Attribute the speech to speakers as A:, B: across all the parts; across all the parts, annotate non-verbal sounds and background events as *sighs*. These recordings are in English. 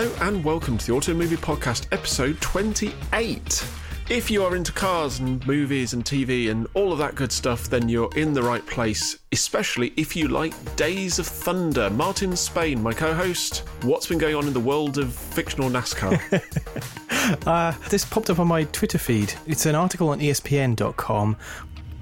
A: Hello and welcome to the Auto Movie Podcast, episode 28. If you are into cars and movies and TV and all of that good stuff, then you're in the right place, especially if you like Days of Thunder. Martin Spain, my co host, what's been going on in the world of fictional NASCAR? *laughs*
B: uh, this popped up on my Twitter feed. It's an article on ESPN.com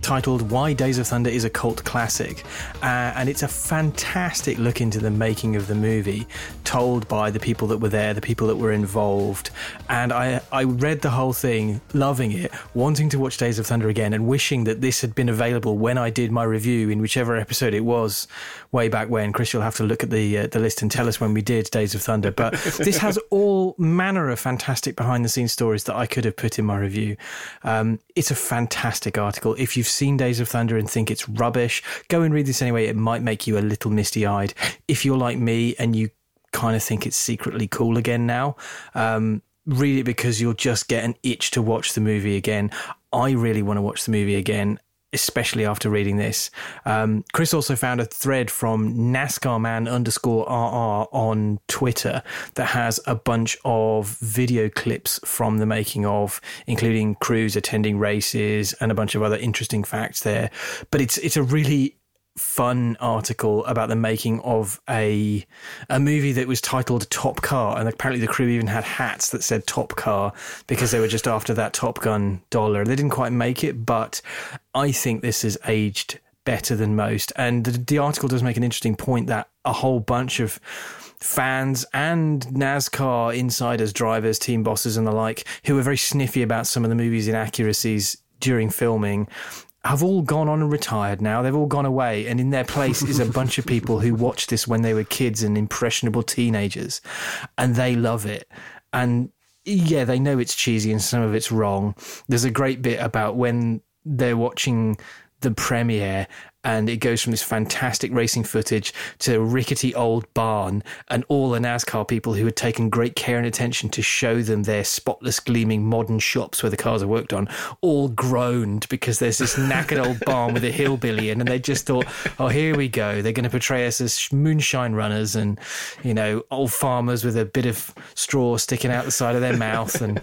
B: titled Why Days of Thunder is a Cult Classic. Uh, and it's a fantastic look into the making of the movie, told by the people that were there, the people that were involved. And I, I read the whole thing, loving it, wanting to watch Days of Thunder again, and wishing that this had been available when I did my review in whichever episode it was way back when. Chris, you'll have to look at the, uh, the list and tell us when we did Days of Thunder. But *laughs* this has all manner of fantastic behind the scenes stories that I could have put in my review. Um, it's a fantastic article. If you've seen Days of Thunder and think it's rubbish, go and read this anyway. It might make you a little misty eyed. If you're like me and you kind of think it's secretly cool again now, um, read it because you'll just get an itch to watch the movie again. I really want to watch the movie again especially after reading this. Um, Chris also found a thread from NASCAR man underscore RR on Twitter that has a bunch of video clips from the making of, including crews attending races and a bunch of other interesting facts there. But it's it's a really fun article about the making of a a movie that was titled Top Car, and apparently the crew even had hats that said Top Car because they were just after that Top Gun dollar. They didn't quite make it, but I think this has aged better than most. And the, the article does make an interesting point that a whole bunch of fans and NASCAR insiders, drivers, team bosses, and the like, who were very sniffy about some of the movie's inaccuracies during filming, have all gone on and retired now. They've all gone away, and in their place is a *laughs* bunch of people who watched this when they were kids and impressionable teenagers, and they love it. And yeah, they know it's cheesy and some of it's wrong. There's a great bit about when they're watching the premiere and it goes from this fantastic racing footage to a rickety old barn and all the NASCAR people who had taken great care and attention to show them their spotless gleaming modern shops where the cars are worked on all groaned because there's this knackered old barn with a hillbilly in and they just thought oh here we go. They're going to portray us as moonshine runners and you know old farmers with a bit of straw sticking out the side of their mouth and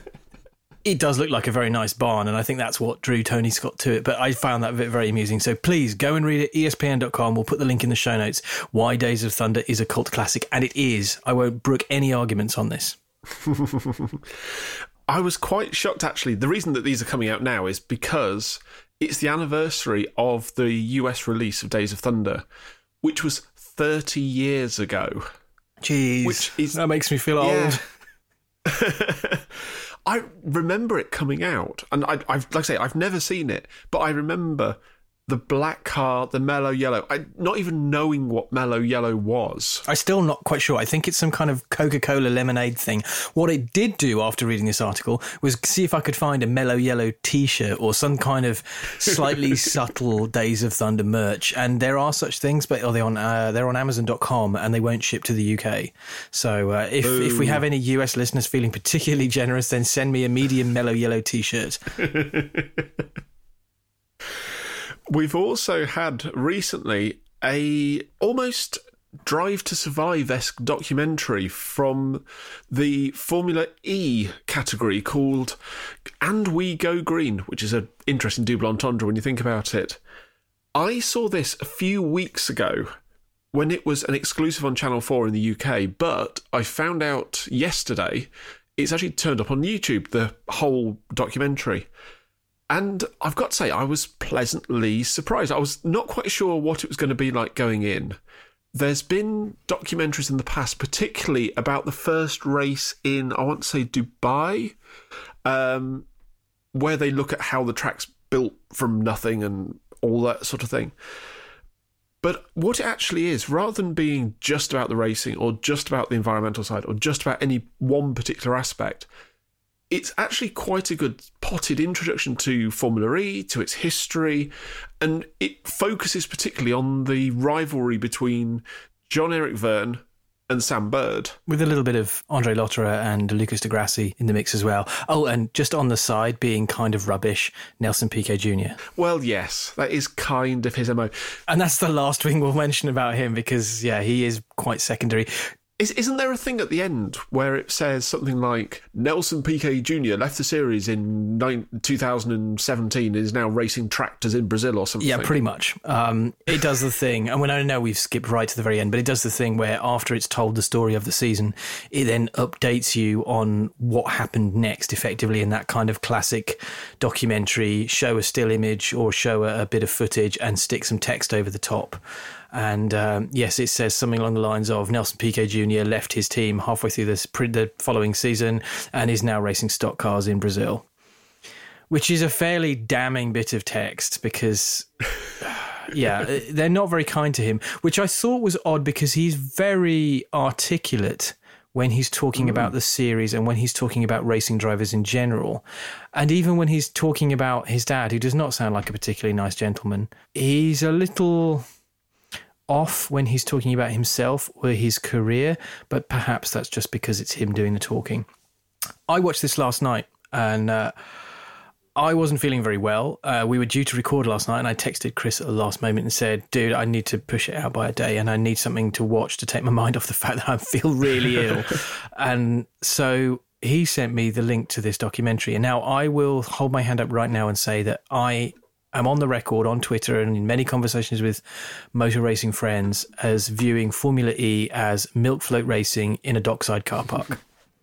B: it does look like a very nice barn, and I think that's what drew Tony Scott to it. But I found that bit very amusing. So please go and read it. ESPN.com. We'll put the link in the show notes. Why Days of Thunder is a cult classic, and it is. I won't brook any arguments on this. *laughs*
A: I was quite shocked actually. The reason that these are coming out now is because it's the anniversary of the US release of Days of Thunder, which was 30 years ago.
B: Jeez. Which is, that makes me feel yeah.
A: old. *laughs* *laughs* I remember it coming out, and I, have like I say, I've never seen it, but I remember the black car, the mellow yellow. I not even knowing what mellow yellow was.
B: I'm still not quite sure. I think it's some kind of Coca Cola lemonade thing. What it did do after reading this article was see if I could find a mellow yellow T-shirt or some kind of slightly *laughs* subtle Days of Thunder merch. And there are such things, but are they on? Uh, they're on Amazon.com and they won't ship to the UK. So uh, if if we have any US listeners feeling particularly generous, then send me a medium mellow yellow T-shirt. *laughs*
A: We've also had recently a almost Drive to Survive esque documentary from the Formula E category called And We Go Green, which is an interesting double entendre when you think about it. I saw this a few weeks ago when it was an exclusive on Channel 4 in the UK, but I found out yesterday it's actually turned up on YouTube, the whole documentary. And I've got to say, I was pleasantly surprised. I was not quite sure what it was going to be like going in. There's been documentaries in the past, particularly about the first race in, I want to say, Dubai, um, where they look at how the track's built from nothing and all that sort of thing. But what it actually is, rather than being just about the racing or just about the environmental side or just about any one particular aspect, it's actually quite a good potted introduction to Formula E, to its history, and it focuses particularly on the rivalry between Jean Eric Vergne and Sam Bird.
B: With a little bit of Andre Lotterer and Lucas di Grassi in the mix as well. Oh, and just on the side, being kind of rubbish, Nelson Piquet Jr.
A: Well, yes, that is kind of his MO.
B: And that's the last thing we'll *laughs* mention about him because, yeah, he is quite secondary
A: Is, isn't there a thing at the end where it says something like Nelson Piquet Jr. left the series in nine, 2017 and is now racing tractors in Brazil or something?
B: Yeah, pretty much. Um, it does the thing, and when I know we've skipped right to the very end, but it does the thing where after it's told the story of the season, it then updates you on what happened next, effectively in that kind of classic documentary. Show a still image or show a, a bit of footage and stick some text over the top. And um, yes, it says something along the lines of Nelson Piquet Jr. left his team halfway through this, the following season and is now racing stock cars in Brazil, which is a fairly damning bit of text because. *sighs* yeah, they're not very kind to him, which I thought was odd because he's very articulate when he's talking mm. about the series and when he's talking about racing drivers in general. And even when he's talking about his dad, who does not sound like a particularly nice gentleman, he's a little off when he's talking about himself or his career, but perhaps that's just because it's him doing the talking. I watched this last night and uh, I wasn't feeling very well. Uh, we were due to record last night, and I texted Chris at the last moment and said, "Dude, I need to push it out by a day, and I need something to watch to take my *laughs* mind off the fact that I feel really *laughs* ill." and so he sent me the link to this documentary, and now I will hold my hand up right now and say that I I'm on the record on Twitter and in many conversations with motor racing friends as viewing Formula E as milk float racing in a dockside car park.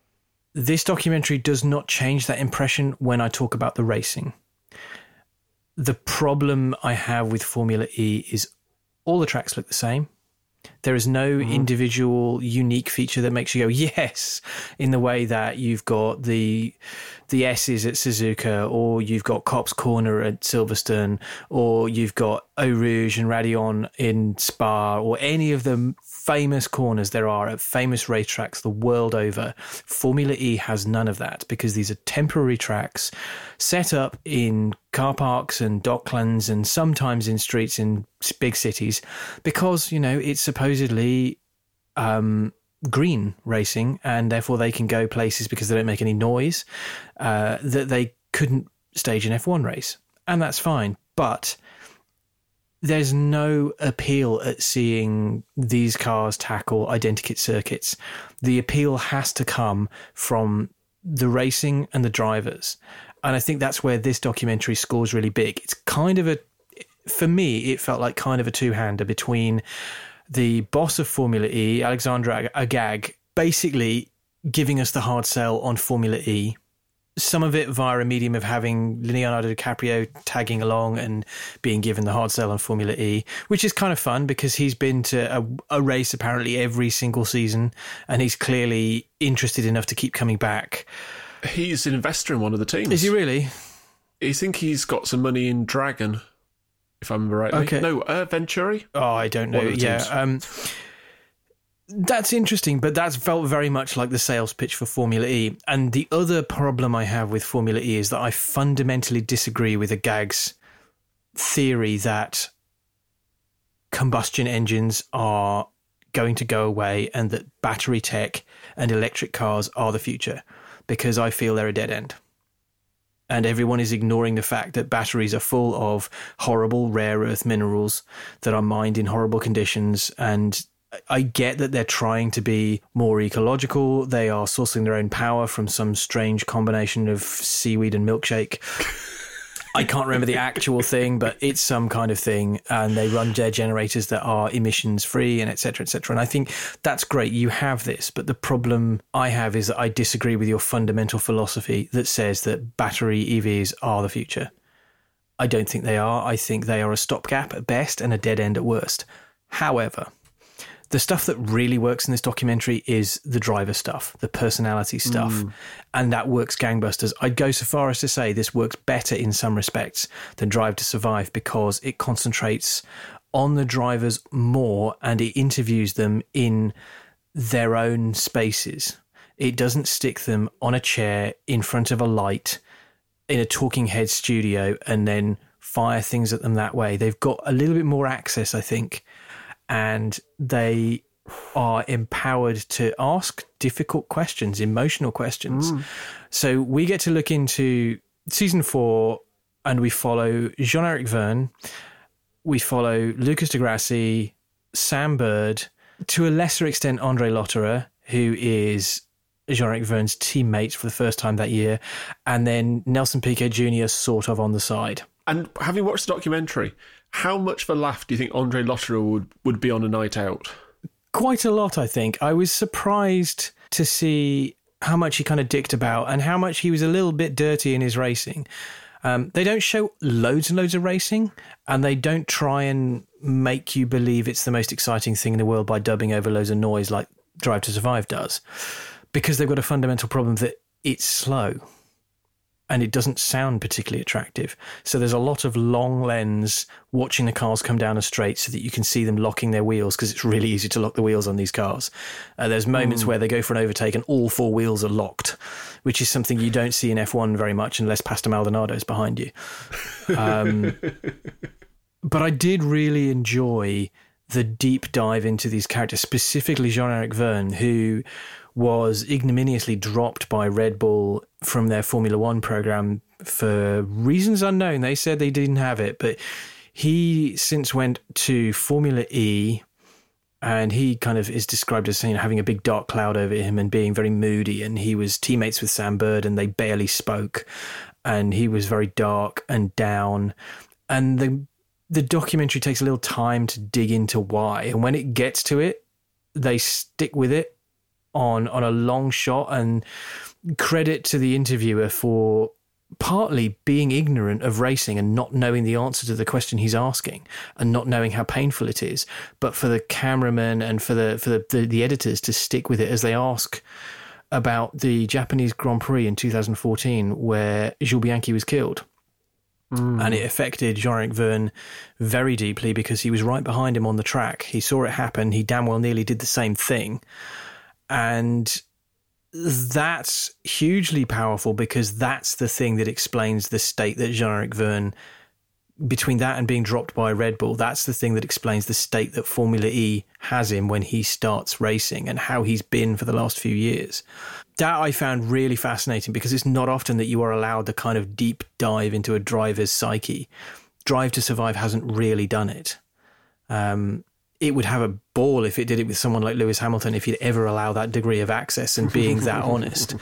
B: *laughs* this documentary does not change that impression when I talk about the racing. The problem I have with Formula E is all the tracks look the same. There is no mm-hmm. individual unique feature that makes you go yes in the way that you've got the the S's at Suzuka or you've got Copse Corner at Silverstone or you've got Eau Rouge and Raidillon in Spa or any of the famous corners there are at famous racetracks the world over. Formula E has none of that because these are temporary tracks set up in car parks and docklands and sometimes in streets in big cities because, you know, it's supposedly um, green racing and therefore they can go places because they don't make any noise uh, that they couldn't stage an F1 race. And that's fine. But there's no appeal at seeing these cars tackle identikit circuits. The appeal has to come from the racing and the drivers. And I think that's where this documentary scores really big. It's kind of a, for me, it felt like kind of a two hander between the boss of Formula E, Alejandro Agag, basically giving us the hard sell on Formula E some of it via a medium of having Leonardo DiCaprio tagging along and being given the hard sell on Formula E, which is kind of fun because he's been to a, a, race apparently every single season and he's clearly interested enough to keep coming back.
A: He's an investor in one of the teams.
B: Is he really?
A: I think he's got some money in Dragon, if I remember right. Okay. No, uh, Venturi?
B: Oh, I don't know. Yeah. Um, that's interesting, but that's felt very much like the sales pitch for Formula E. And the other problem I have with Formula E is that I fundamentally disagree with Agag's theory that combustion engines are going to go away and that battery tech and electric cars are the future because I feel they're a dead end. And everyone is ignoring the fact that batteries are full of horrible rare earth minerals that are mined in horrible conditions and I get that they're trying to be more ecological. They are sourcing their own power from some strange combination of seaweed and milkshake. I can't remember the actual *laughs* thing, but it's some kind of thing, and they run their generators that are emissions free and etc. etc. And I think that's great. You have this, but the problem I have is that I disagree with your fundamental philosophy that says that battery EVs are the future. I don't think they are. I think they are a stopgap at best and a dead end at worst. However, the stuff that really works in this documentary is the driver stuff, the personality stuff, mm. and that works gangbusters. I'd go so far as to say this works better in some respects than Drive to Survive because it concentrates on the drivers more and it interviews them in their own spaces. It doesn't stick them on a chair in front of a light in a talking head studio and then fire things at them that way. They've got a little bit more access, I think, and they are empowered to ask difficult questions, emotional questions. Mm. So we get to look into season four and we follow Jean Eric Vergne, we follow Lucas di Grassi, Sam Bird, to a lesser extent, Andre Lotterer, who is Jean-Eric Vergne's teammate for the first time that year, and then Nelson Piquet Jr. sort of on the side.
A: And having watched the documentary, how much of a laugh do you think Andre Lotterer would, would be on a night out?
B: Quite a lot, I think. I was surprised to see how much he kind of dicked about and how much he was a little bit dirty in his racing. Um, they don't show loads and loads of racing, and they don't try and make you believe it's the most exciting thing in the world by dubbing over loads of noise like Drive to Survive does, because they've got a fundamental problem that it's slow and it doesn't sound particularly attractive. So there's a lot of long lens watching the cars come down a straight so that you can see them locking their wheels because it's really easy to lock the wheels on these cars. Uh, there's moments mm. where they go for an overtake and all four wheels are locked, which is something you don't see in F1 very much unless Pastor Maldonado is behind you. Um, *laughs* but I did really enjoy the deep dive into these characters, specifically Jean Eric Vergne, who was ignominiously dropped by Red Bull from their Formula One program for reasons unknown. They said they didn't have it, but he since went to Formula E and he kind of is described as you know, having a big dark cloud over him and being very moody. And he was teammates with Sam Bird and they barely spoke. And he was very dark and down. And the the documentary takes a little time to dig into why. And when it gets to it, they stick with it on on a long shot and credit to the interviewer for partly being ignorant of racing and not knowing the answer to the question he's asking and not knowing how painful it is but for the cameraman and for the for the, the, the editors to stick with it as they ask about the Japanese Grand Prix in 2014 where Jules Bianchi was killed Mm. And it affected Jean-Eric Vergne very deeply because he was right behind him on the track. He saw it happen. He damn well nearly did the same thing. And that's hugely powerful because that's the thing that explains the state that Jean-Eric Vergne between that and being dropped by Red Bull, that's the thing that explains the state that Formula E has him when he starts racing and how he's been for the last few years. That I found really fascinating because it's not often that you are allowed the kind of deep dive into a driver's psyche. Drive to Survive hasn't really done it. Um, it would have a ball if it did it with someone like Lewis Hamilton if he'd ever allow that degree of access and being that *laughs* honest.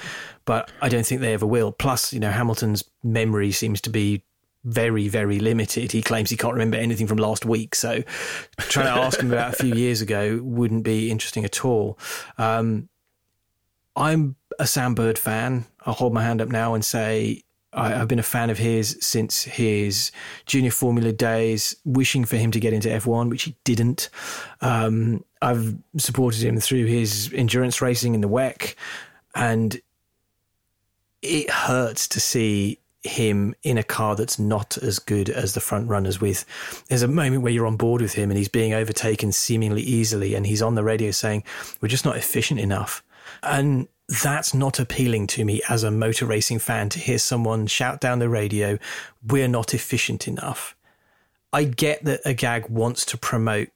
B: But I don't think they ever will. Plus, you know, Hamilton's memory seems to be very, very limited. He claims he can't remember anything from last week. So trying to ask him about a few years ago wouldn't be interesting at all. Um, I'm a Sam Bird fan. I'll hold my hand up now and say I, have been a fan of his since his junior formula days, wishing for him to get into F1, which he didn't. Um, I've supported him through his endurance racing in the WEC, and it hurts to see him in a car that's not as good as the front runners with there's a moment where you're on board with him and he's being overtaken seemingly easily and he's on the radio saying we're just not efficient enough and that's not appealing to me as a motor racing fan to hear someone shout down the radio we're not efficient enough i get that agag wants to promote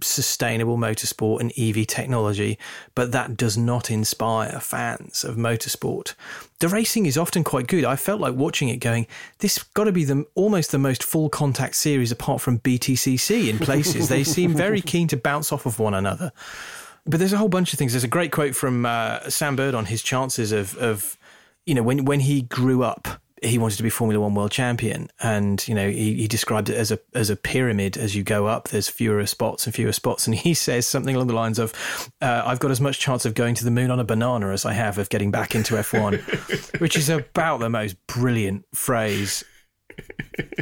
B: sustainable motorsport and EV technology, but that does not inspire fans of motorsport. The racing is often quite good. I felt like watching it going, this got to be the almost the most full contact series apart from BTCC in places. they seem very keen to bounce off of one another. But there's a whole bunch of things. There's a great quote from uh, Sam Bird on his chances of, of, you know, when when he grew up he wanted to be Formula One world champion, and you know he, he, described it as a as a pyramid. As you go up, there's fewer spots and fewer spots, and he *laughs* says something along the lines of, uh, "I've got as much chance of going to the moon on a banana as I have of getting back into F1," *laughs* which is about the most brilliant phrase.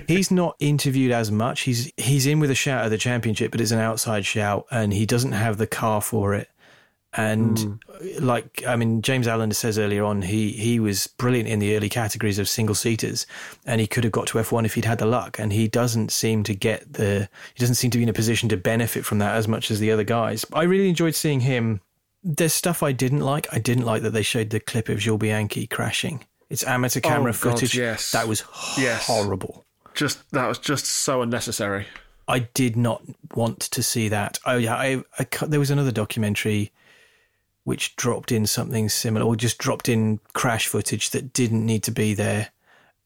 B: He's not interviewed as much. He's he's in with a shout at the championship, but it's an outside shout, and he doesn't have the car for it. And mm. like, I mean, James Allen says earlier on, he, he was brilliant in the early categories of single seaters and he could have got to F1 if he'd had the luck. And he doesn't seem to get the, he doesn't seem to be in a position to benefit from that as much as the other guys. I really enjoyed seeing him. There's stuff I didn't like. I didn't like that they showed the clip of Jules Bianchi crashing. It's amateur camera oh, footage.
A: God, yes.
B: That was yes. horrible.
A: Just, that was just so unnecessary.
B: I did not want to see that. Oh yeah, I, I there was another documentary which dropped in something similar or just dropped in crash footage that didn't need to be there.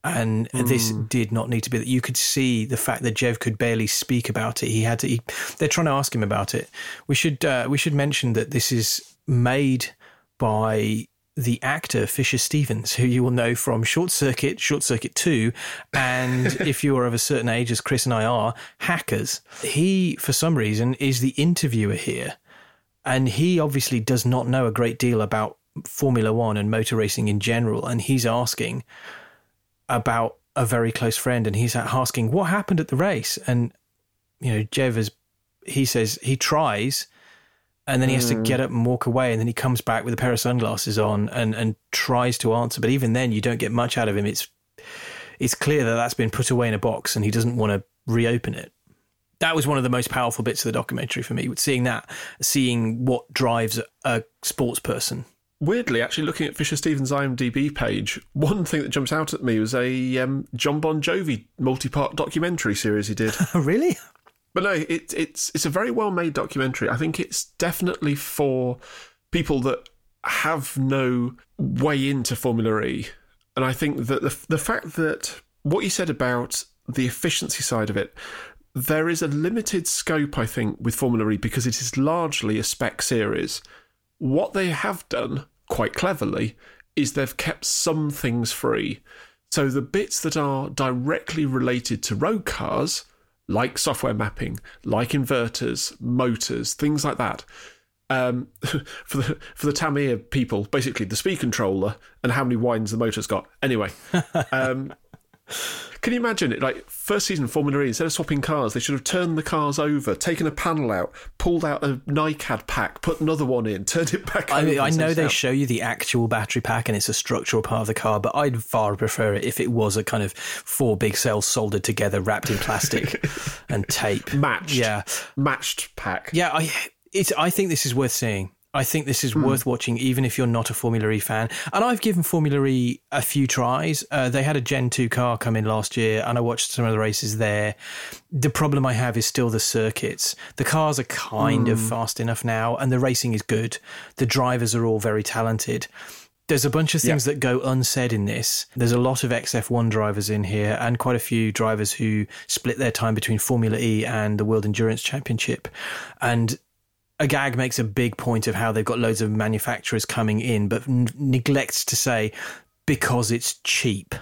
B: And mm. this did not need to be that. You could see the fact that Jev could barely speak about it. He had to. He, they're trying to ask him about it. We should uh, we should mention that this is made by the actor Fisher Stevens, who you will know from Short Circuit, Short Circuit 2, and *laughs* if you are of a certain age, as Chris and I are, Hackers. He, for some reason, is the interviewer here. And he obviously does not know a great deal about Formula One and motor racing in general. And he's asking about a very close friend and he's asking, What happened at the race? And, you know, Jev is, he says he tries and then he has to get up and walk away and then he comes back with a pair of sunglasses on and, and tries to answer. But even then you don't get much out of him. It's it's clear that that's been put away in a box and he doesn't want to reopen it. That was one of the most powerful bits of the documentary for me seeing that seeing what drives a sports person.
A: Weirdly, actually, looking at Fisher Stevens' IMDb page, one thing that jumps out at me was a um, Jon Bon Jovi multi-part documentary series he did. *laughs*
B: really?
A: But no, it, it's it's a very well made documentary. I think it's definitely for people that have no way into Formula E, and I think that the the fact that what you said about the efficiency side of it, there is a limited scope, I think, with Formula E because it is largely a spec series. What they have done quite cleverly is they've kept some things free. So the bits that are directly related to road cars like software mapping, like inverters, motors, things like that. Um, *laughs* for the for the Tamiya people, basically the speed controller and how many winds the motor's got. Anyway, *laughs* um, can you imagine it? Like first season Formula E, instead of swapping cars, they should have turned the cars over, taken a panel out, pulled out a NICAD pack, put another one in, *laughs* turned it back.
B: I, mean, I know they out. show you the actual battery pack and it's a structural part of the car, but I'd far prefer it if it was a kind of four big cells soldered together, wrapped in plastic *laughs* and tape,
A: matched.
B: Yeah,
A: matched pack.
B: Yeah, I. It's. I think this is worth seeing. I think this is mm. worth watching, even if you're not a Formula E fan. And I've given Formula E a few tries. Uh, they had a Gen 2 car come in last year, and I watched some of the races there. The problem I have is still the circuits. The cars are kind mm. of hmm. fast enough now, and the racing is good. The drivers are all very talented. There's a bunch of things yeah. that go unsaid in this. There's a lot of XF1 drivers in here and quite a few drivers who split their time between Formula E and the World Endurance Championship. And Agag makes a big point of how they've got loads of manufacturers coming in, but n- neglects to say because it's cheap.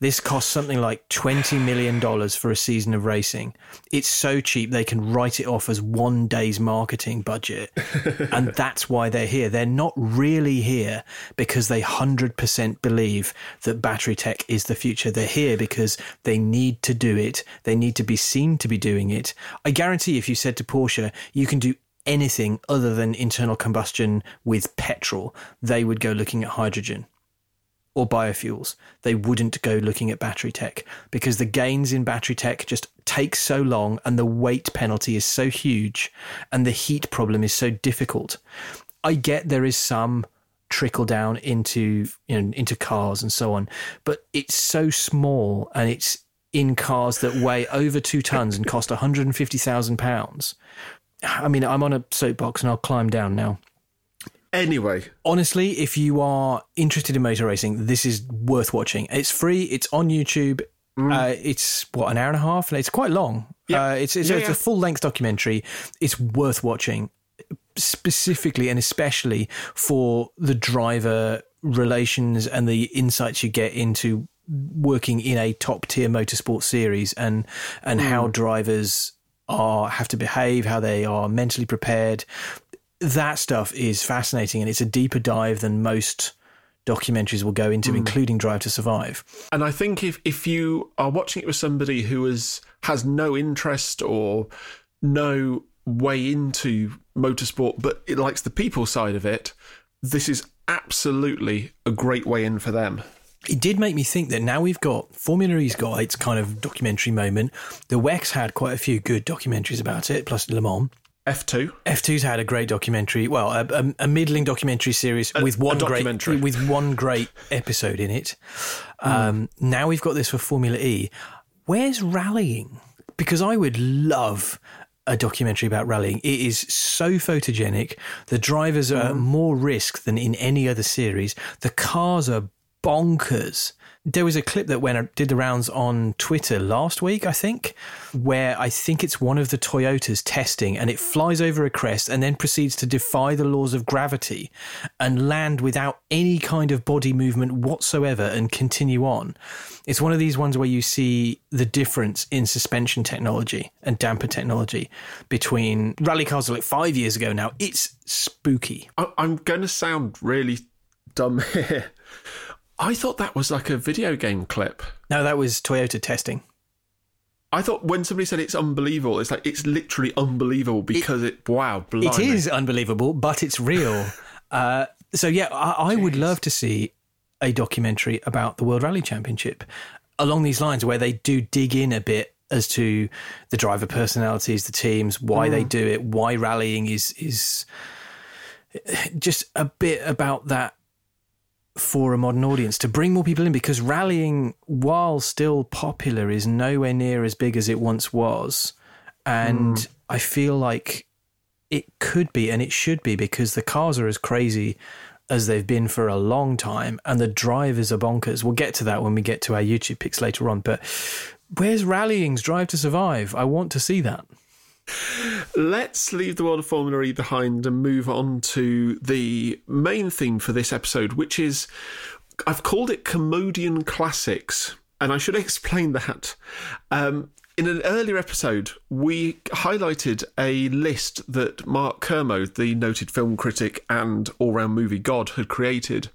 B: This costs something like $20 million for a season of racing. It's so cheap they can write it off as one day's marketing budget. *laughs* and that's why they're here. They're not really here because they 100% believe that battery tech is the future. They're here because they need to do it. They need to be seen to be doing it. I guarantee if you said to Porsche, you can do anything other than internal combustion with petrol, they would go looking at hydrogen or biofuels. They wouldn't go looking at battery tech because the gains in battery tech just take so long and the weight penalty is so huge and the heat problem is so difficult. I get there is some trickle down into you know into cars and so on, but it's so small and it's in cars that weigh over two tons and cost 150,000 pounds I mean, I'm on a soapbox and I'll climb down now.
A: Anyway,
B: honestly, if you are interested in motor racing, this is worth watching. It's free. It's on YouTube. Mm. Uh, it's what an hour and a half. It's quite long. Yeah. Uh, it's it's, yeah, it's yeah. a full length documentary. It's worth watching, specifically and especially for the driver relations and the insights you get into working in a top tier motorsport series and and mm. how drivers are have to behave, how they are mentally prepared. That stuff is fascinating, and it's a deeper dive than most documentaries will go into, mm. including Drive to Survive.
A: And I think if if you are watching it with somebody who is has no interest or no way into motorsport, but it likes the people side of it, this is absolutely a great way in for them
B: it did make me think that now we've got Formula E's got its kind of documentary moment. The WEC's had quite a few good documentaries about it, plus Le Mans.
A: F2.
B: F2's had a great documentary, well, a, a, a middling documentary series a, with one great with one great *laughs* episode in it. Mm. Um, now we've got this for Formula E. Where's rallying? Because I would love a documentary about rallying. It is so photogenic. The drivers are mm. more risk than in any other series. The cars are bonkers. there was a clip that went did the rounds on Twitter last week, I think, where I think it's one of the Toyotas testing and it flies over a crest and then proceeds to defy the laws of gravity and land without any kind of body movement whatsoever and continue on. It's one of these ones where you see the difference in suspension technology and damper technology between rally cars like five years ago now. It's spooky.
A: I'm going to sound really dumb *laughs* here. I thought that was like a video game clip.
B: No, that was Toyota testing.
A: I thought when somebody said it's unbelievable, it's like it's literally unbelievable because it, it wow, blimey.
B: it is unbelievable, but it's real. *laughs* uh, so yeah, I, I would love to see a documentary about the World Rally Championship along these lines, where they do dig in a bit as to the driver personalities, the teams, why mm. they do it, why rallying is is just a bit about that for a modern audience to bring more people in because rallying, while still popular, is nowhere near as big as it once was. And mm. I feel like it could be and it should be because the cars are as crazy as they've been for a long time and the drivers are bonkers. We'll get to that when we get to our YouTube picks later on. But where's rallying's Drive to Survive? I want to see that.
A: Let's leave the world of Formula E behind and move on to the main theme for this episode, which is I've called it Kermodian Classics. And I should *laughs* explain that. Um, in an earlier episode, we highlighted a list that Mark Kermode, the noted film critic and all round movie god, had created.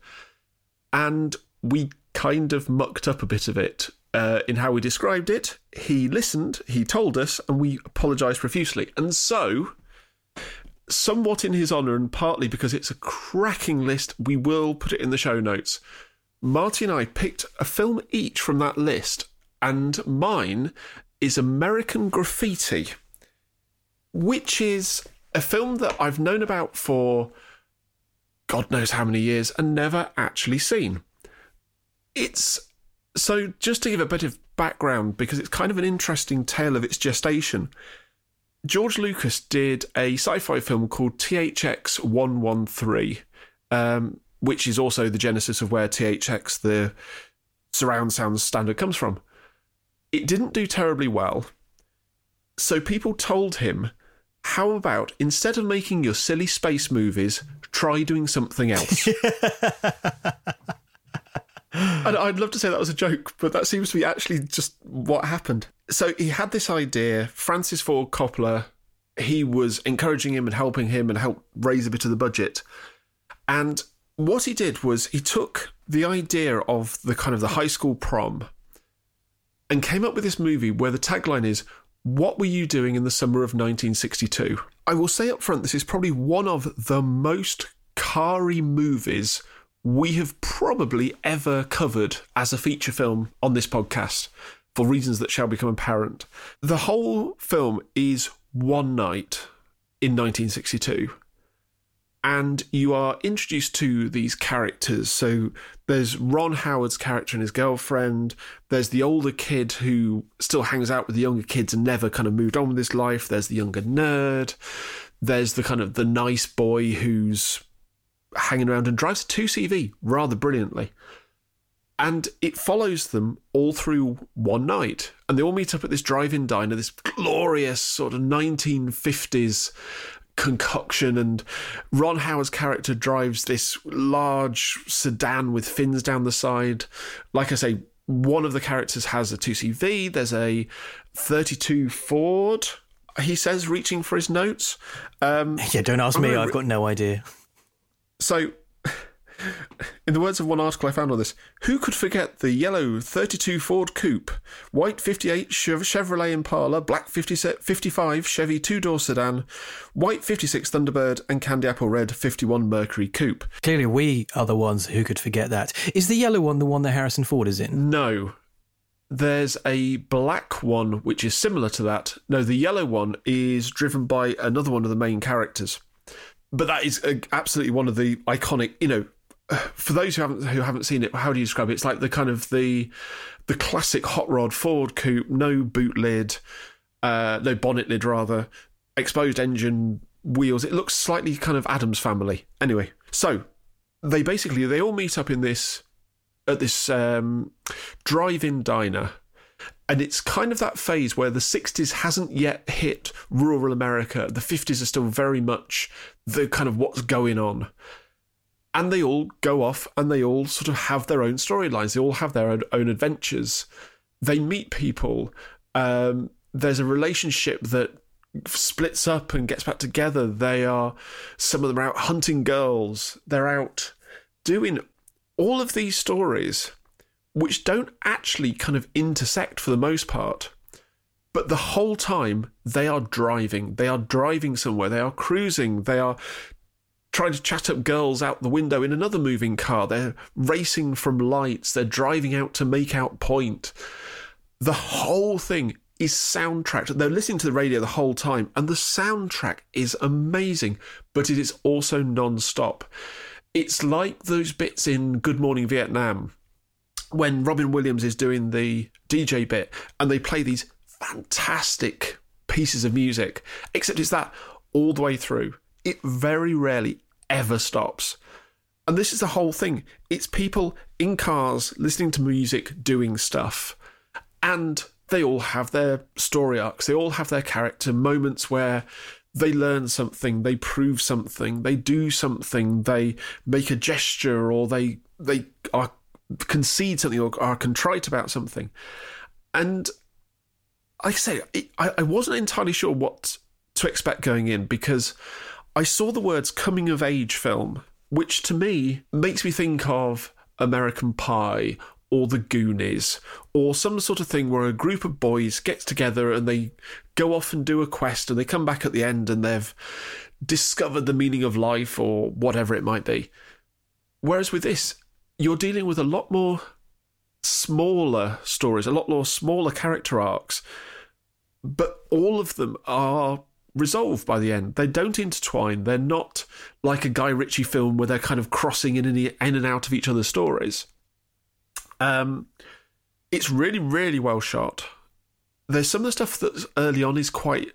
A: And we kind of mucked up a bit of it uh, in how we described it. He listened, he told us, and we apologised profusely. And so, somewhat in his honour, and partly because it's a cracking list, we will put it in the show notes. Marty and I picked a film each from that list, and mine is American Graffiti, which is a film that I've known about for God knows how many years and never actually seen. It's so, just to give a bit of background, because it's kind of an interesting tale of its gestation, George Lucas did a sci fi film called THX 113, um, which is also the genesis of where THX, the surround sound standard, comes from. It didn't do terribly well. So, people told him, how about instead of making your silly space movies, try doing something else? *laughs* And I'd love to say that was a joke, but that seems to be actually just what happened. So he had this idea. Francis Ford Coppola, he was encouraging him and helping him and helped raise a bit of the budget. And what he did was he took the idea of the kind of the high school prom and came up with this movie where the tagline is what were you doing in the summer of 1962? I will say up front, this is probably one of the most carry movies we have probably ever covered as a feature film on this podcast for reasons that shall become apparent. The whole film is one night in 1962. And you are introduced to these characters. So there's Ron Howard's character and his girlfriend. There's the older kid who still hangs out with the younger kids and never kind of moved on with his life. There's the younger nerd. There's the kind of the nice boy who's hanging around and drives a 2CV rather brilliantly. And it follows them all through one night. And they all meet up at this drive in diner, this glorious sort of 1950s concoction. And Ron Howard's character drives this large sedan with fins down the side. Like I say, one of the characters has a 2CV, there's a 32 Ford, he says, reaching for his notes.
B: Um, yeah, don't ask me, I've got no idea.
A: So, *laughs* in the words of one article I found on this, who could forget the yellow 32 Ford Coupe, white 58 Chevrolet Impala, black 55 Chevy two door sedan, white 56 Thunderbird, and candy apple red 51 Mercury Coupe?
B: Clearly, we are the ones who could forget that. Is the yellow one the one that Harrison Ford is in?
A: No. There's a black one which is similar to that. No, the yellow one is driven by another one of the main characters but that is uh, absolutely one of the iconic. You know, *sighs* for those who haven't who haven't seen it, how do you describe it? It's like the kind of the the classic hot rod Ford coupe, no boot lid, uh, no bonnet lid rather, exposed engine wheels. It looks slightly kind of Addams family. Anyway, so they basically they all meet up in this at this um, drive-in diner, and it's kind of that phase where the 60s hasn't yet hit rural America. The 50s are still very much the kind of what's going on. And they all go off and they all sort of have their own storylines. They all have their own, own adventures. They meet people. Um, there's a relationship that splits up and gets back together. They are, some of them are out hunting girls. They're out doing all of these stories which don't actually kind of intersect for the most part. But the whole time they are driving. They are driving somewhere. They are cruising. They are trying to chat up girls out the window in another moving car. They're racing from lights. They're driving out to make out point. The whole thing is soundtracked. They're listening to the radio the whole time, and the soundtrack is amazing, but it is also non stop. It's like those bits in Good Morning Vietnam when Robin Williams is doing the DJ bit and they play these fantastic pieces of music, except it's that all the way through. It very rarely ever stops. And this is the whole thing it's people in cars listening to music, doing stuff. And they all have their story arcs, they all have their character moments where they learn something, they prove something, they do something, they make a gesture, or they they are concede something or are contrite about something. And like I say, I, I wasn't entirely sure what to expect going in because I saw the words coming of age film, which to me makes me think of American Pie or the Goonies or some sort of thing where a group of boys gets together and they go off and do a quest and they come back at the end and they've discovered the meaning of life or whatever it might be. Whereas with this, you're dealing with a lot more smaller stories, a lot more smaller character arcs, but all of them are resolved by the end. They don't intertwine. They're not like a Guy Ritchie film where they're kind of crossing in and, in and out of each other's stories. Um, it's really, really well shot. There's some of the stuff that early on is quite.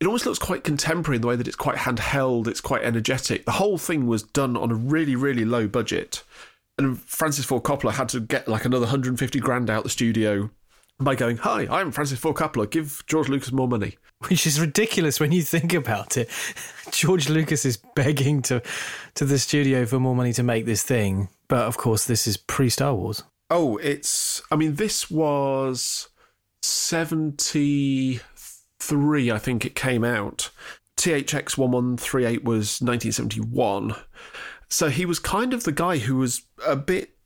A: It almost looks quite contemporary in the way that it's quite handheld, it's quite energetic. The whole thing was done on a really, really low budget and Francis Ford Coppola had to get like another 150 grand out the studio by going, Hi, I'm Francis Ford Coppola, give George Lucas more money. *laughs*
B: Which is ridiculous when you think about it. *laughs* George Lucas is begging to, to the studio for more money to make this thing. But of course, this is pre Star Wars.
A: Oh, it's. I mean, this was 73, I think it came out. THX 1138 was 1971. So he was kind of the guy who was a bit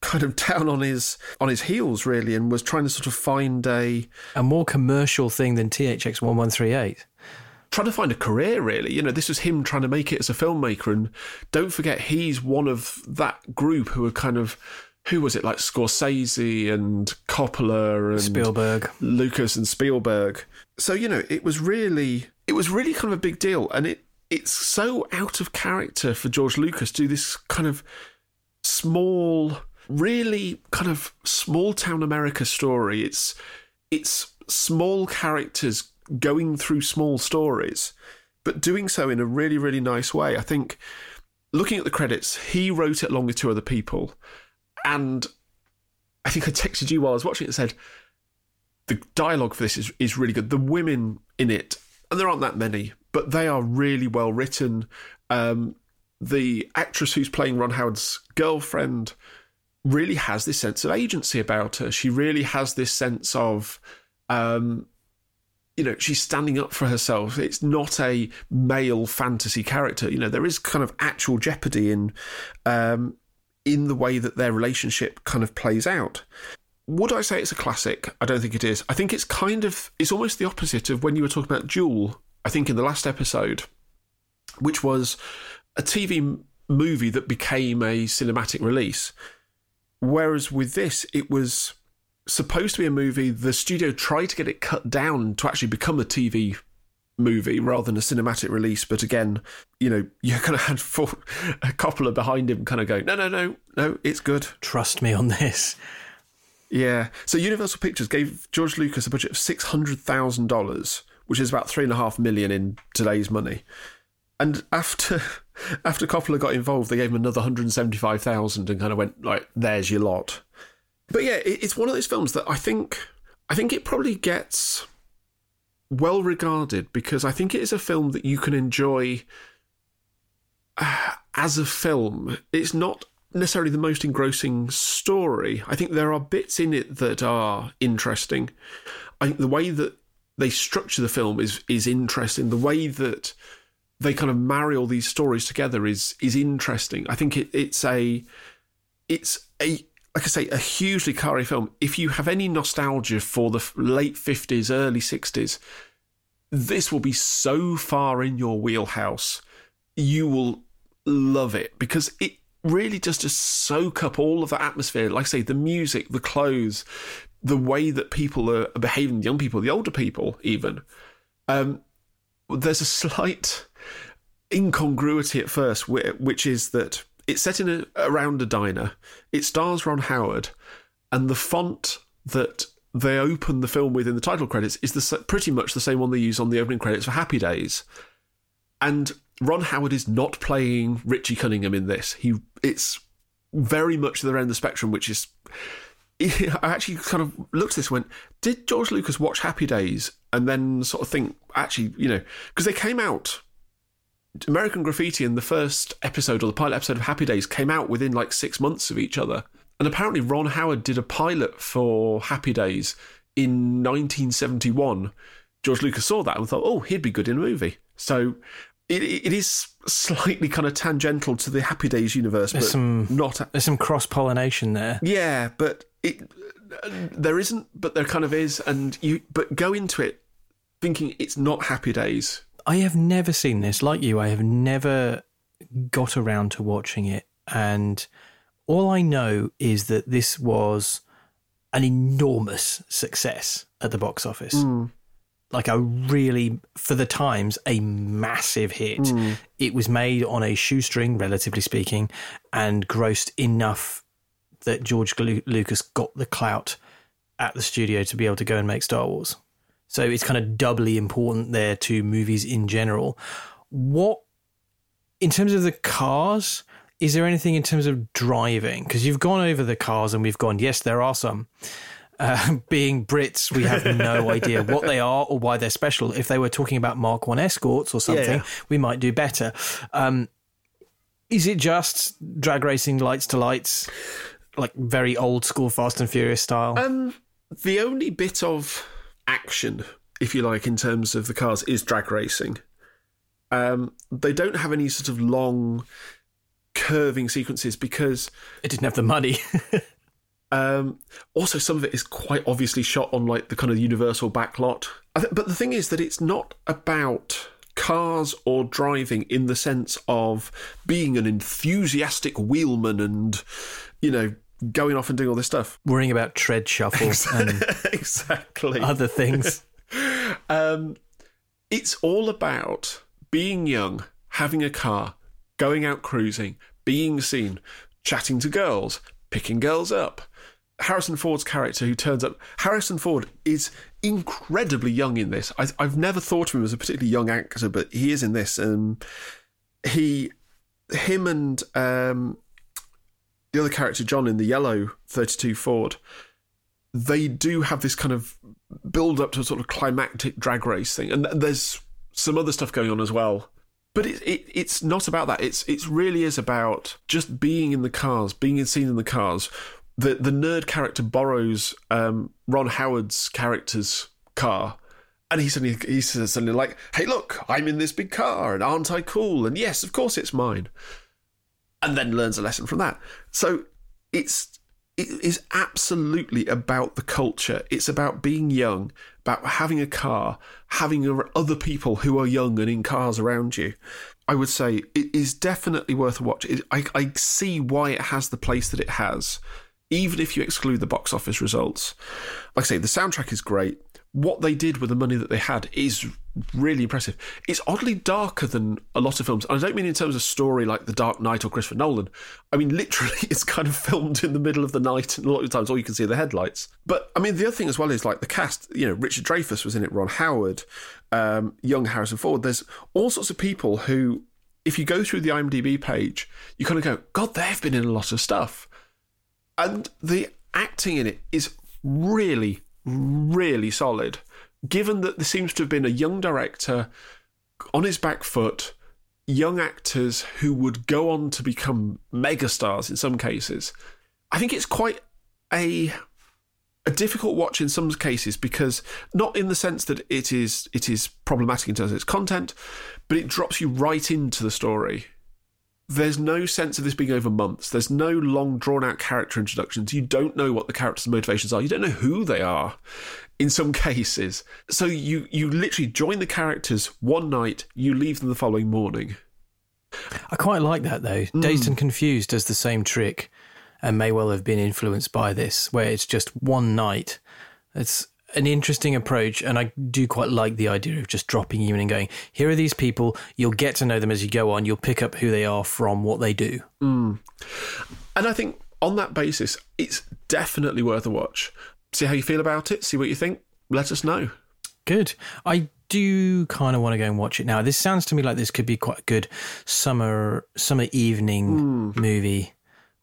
A: kind of *laughs* down on his on his heels really and was trying to sort of find a
B: a more commercial thing than THX 1138
A: trying to find a career really. You know this was him trying to make it as a filmmaker and don't forget he's one of that group who are kind of who was it like Scorsese and Coppola and
B: Spielberg.
A: Lucas and Spielberg. So you know it was really it was really kind of a big deal and it it's so out of character for George Lucas to do this kind of small, really kind of small town America story. It's it's small characters going through small stories, but doing so in a really, really nice way. I think looking at the credits, he wrote it along with two other people. And I think I texted you while I was watching it and said, the dialogue for this is, is really good. The women in it, and there aren't that many, but they are really well written. Um, the actress who's playing Ron Howard's girlfriend really has this sense of agency about her. She really has this sense of, um, you know, she's standing up for herself. It's not a male fantasy character. You know, there is kind of actual jeopardy in, um, in the way that their relationship kind of plays out. Would I say it's a classic? I don't think it is. I think it's kind of, it's almost the opposite of when you were talking about Duel I think, in the last episode, which was a TV movie that became a cinematic release. Whereas with this, it was supposed to be a movie. The studio tried to get it cut down to actually become a TV movie rather than a cinematic release. But again, you know, *laughs* you kind of had full, a Coppola behind him kind of going, no, no, no, no, it's good.
B: Trust me on this.
A: Yeah. So Universal Pictures gave George Lucas a budget of $600,000 which is about three and a half million in today's money. And after *laughs* after Coppola got involved, they gave him another 175,000 and kind of went like, "There's your lot." But yeah, it's one of those films that I think I think it probably gets well regarded because I think it is a film that you can enjoy uh, as a film. It's not necessarily the most engrossing story. I think there are bits in it that are interesting. I think the way that they structure the film is is interesting. The way that they kind of marry all these stories together is is interesting. I think it, it's a it's a like I say a hugely Kari film. If you have any nostalgia for the late fifties, early sixties, this will be so far in your wheelhouse. You will love it because it really just to soak up all of the atmosphere. Like I say, the music, the clothes, the way that people are behaving, young people, the older people, even. Um, there's a slight incongruity at first, which is that it's set in a, around a diner. It stars Ron Howard, and the font that they open the film with in the title credits is the, pretty much the same one they use on the opening credits for Happy Days. And Ron Howard is not playing Richie Cunningham in this. He it's very much the end of the spectrum, which is I actually kind of looked at this and went, did George Lucas watch Happy Days and then sort of think, actually, you know, because they came out, American Graffiti and the first episode or the pilot episode of Happy Days came out within like six months of each other. And apparently Ron Howard did a pilot for Happy Days in 1971. George Lucas saw that and thought, oh, he'd be good in a movie. So it, it is slightly kind of tangential to the Happy Days universe,
B: there's
A: but
B: some,
A: not.
B: There's some cross pollination there.
A: Yeah, but it there isn't, but there kind of is, and you but go into it thinking it's not Happy Days.
B: I have never seen this like you. I have never got around to watching it, and all I know is that this was an enormous success at the box office.
A: Mm
B: like a really, for the times, a massive hit.
A: Mm.
B: It was made on a shoestring, relatively speaking, and grossed enough that George Lucas got the clout at the studio to be able to go and make Star Wars. So it's kind of doubly important there to movies in general. What, in terms of the cars, is there anything in terms of driving? Because you've gone over the cars and we've gone, yes, there are some. Uh, *laughs* being Brits, we have no *laughs* idea what they are or why they're special. If they were talking about Mark One escorts or something, yeah. we might do better. Um, is it just drag racing lights to lights, like very old school Fast and Furious style?
A: Um, the only bit of action, if you like, in terms of the cars, is drag racing. Um, they don't have any sort of long curving sequences because
B: it didn't have the money. *laughs*
A: Um, also, some of it is quite obviously shot on like the kind of universal backlot. Th- but the thing is that it's not about cars or driving in the sense of being an enthusiastic wheelman and, you know, going off and doing all this stuff.
B: Worrying about tread shuffles and *laughs*
A: exactly
B: other things. *laughs*
A: um, it's all about being young, having a car, going out cruising, being seen, chatting to girls, picking girls up, Harrison Ford's character who turns up. Harrison Ford is incredibly young in this. I, have never thought of him as a particularly young actor, but he is in this. And he, him, and um, the other character John in the yellow 32 Ford, they do have this kind of build up to a sort of climactic drag race thing, and there's some other stuff going on as well. But it, it, it's not about that. It's it really is about just being in the cars, being seen in the cars, the the nerd character borrows um, Ron Howard's character's car, and he suddenly he says suddenly like, "Hey, look, I'm in this big car, and aren't I cool?" And yes, of course, it's mine. And then learns a lesson from that. So it's it is absolutely about the culture. It's about being young, about having a car, having other people who are young and in cars around you. I would say it is definitely worth a watch. It, I, I see why it has the place that it has even if you exclude the box office results. Like I say, the soundtrack is great. What they did with the money that they had is really impressive. It's oddly darker than a lot of films. I don't mean in terms of story like The Dark Knight or Christopher Nolan. I mean, literally, *laughs* it's kind of filmed in the middle of the night, and a lot of times all you can see are the headlights. But I mean, the other thing as well is like the cast. You know, Richard Dreyfuss was in it, Ron Howard, um, young Harrison Ford. There's all sorts of people who if you go through the IMDb page, you kind of go, God, they've been in a lot of stuff. And the acting in it is really, really solid. Given that there seems to have been a young director on his back foot, young actors who would go on to become megastars in some cases, I think it's quite a a difficult watch in some cases because not in the sense that it is it is problematic in terms of its content, but it drops you right into the story. There's no sense of this being over months. There's no long drawn out character introductions. You don't know what the characters' motivations are. You don't know who they are in some *laughs* cases. So you you literally join the characters one night, you leave them the following morning.
B: I quite like that though. Mm. Dazed and Confused does the same trick and may well have been influenced by this, where it's just one night. It's an interesting approach, and I do quite like the idea of just dropping you in and going, here are these people, you'll get to know them as you go on, you'll pick up who they are from what they do.
A: Mm. And I think on that basis, it's definitely worth a watch. See how you feel about it, see what you think, let us know.
B: Good. I do kind of want to go and watch it now. This sounds to me like this could be quite a good summer summer evening mm. movie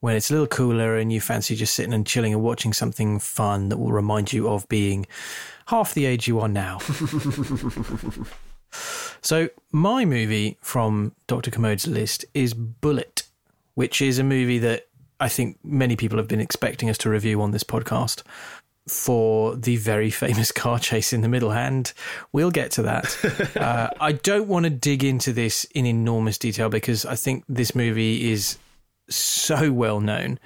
B: when it's a little cooler and you fancy just sitting and chilling and watching something fun that will remind you of being half the age you are now. *laughs* so, my movie from Dr. Kermode's list is Bullitt, which is a movie that I think many people have been expecting us to review on this podcast for the very famous *laughs* car chase in the middle hand. We'll get to that. *laughs* uh, I don't want to dig into this in enormous detail because I think this movie is so well known,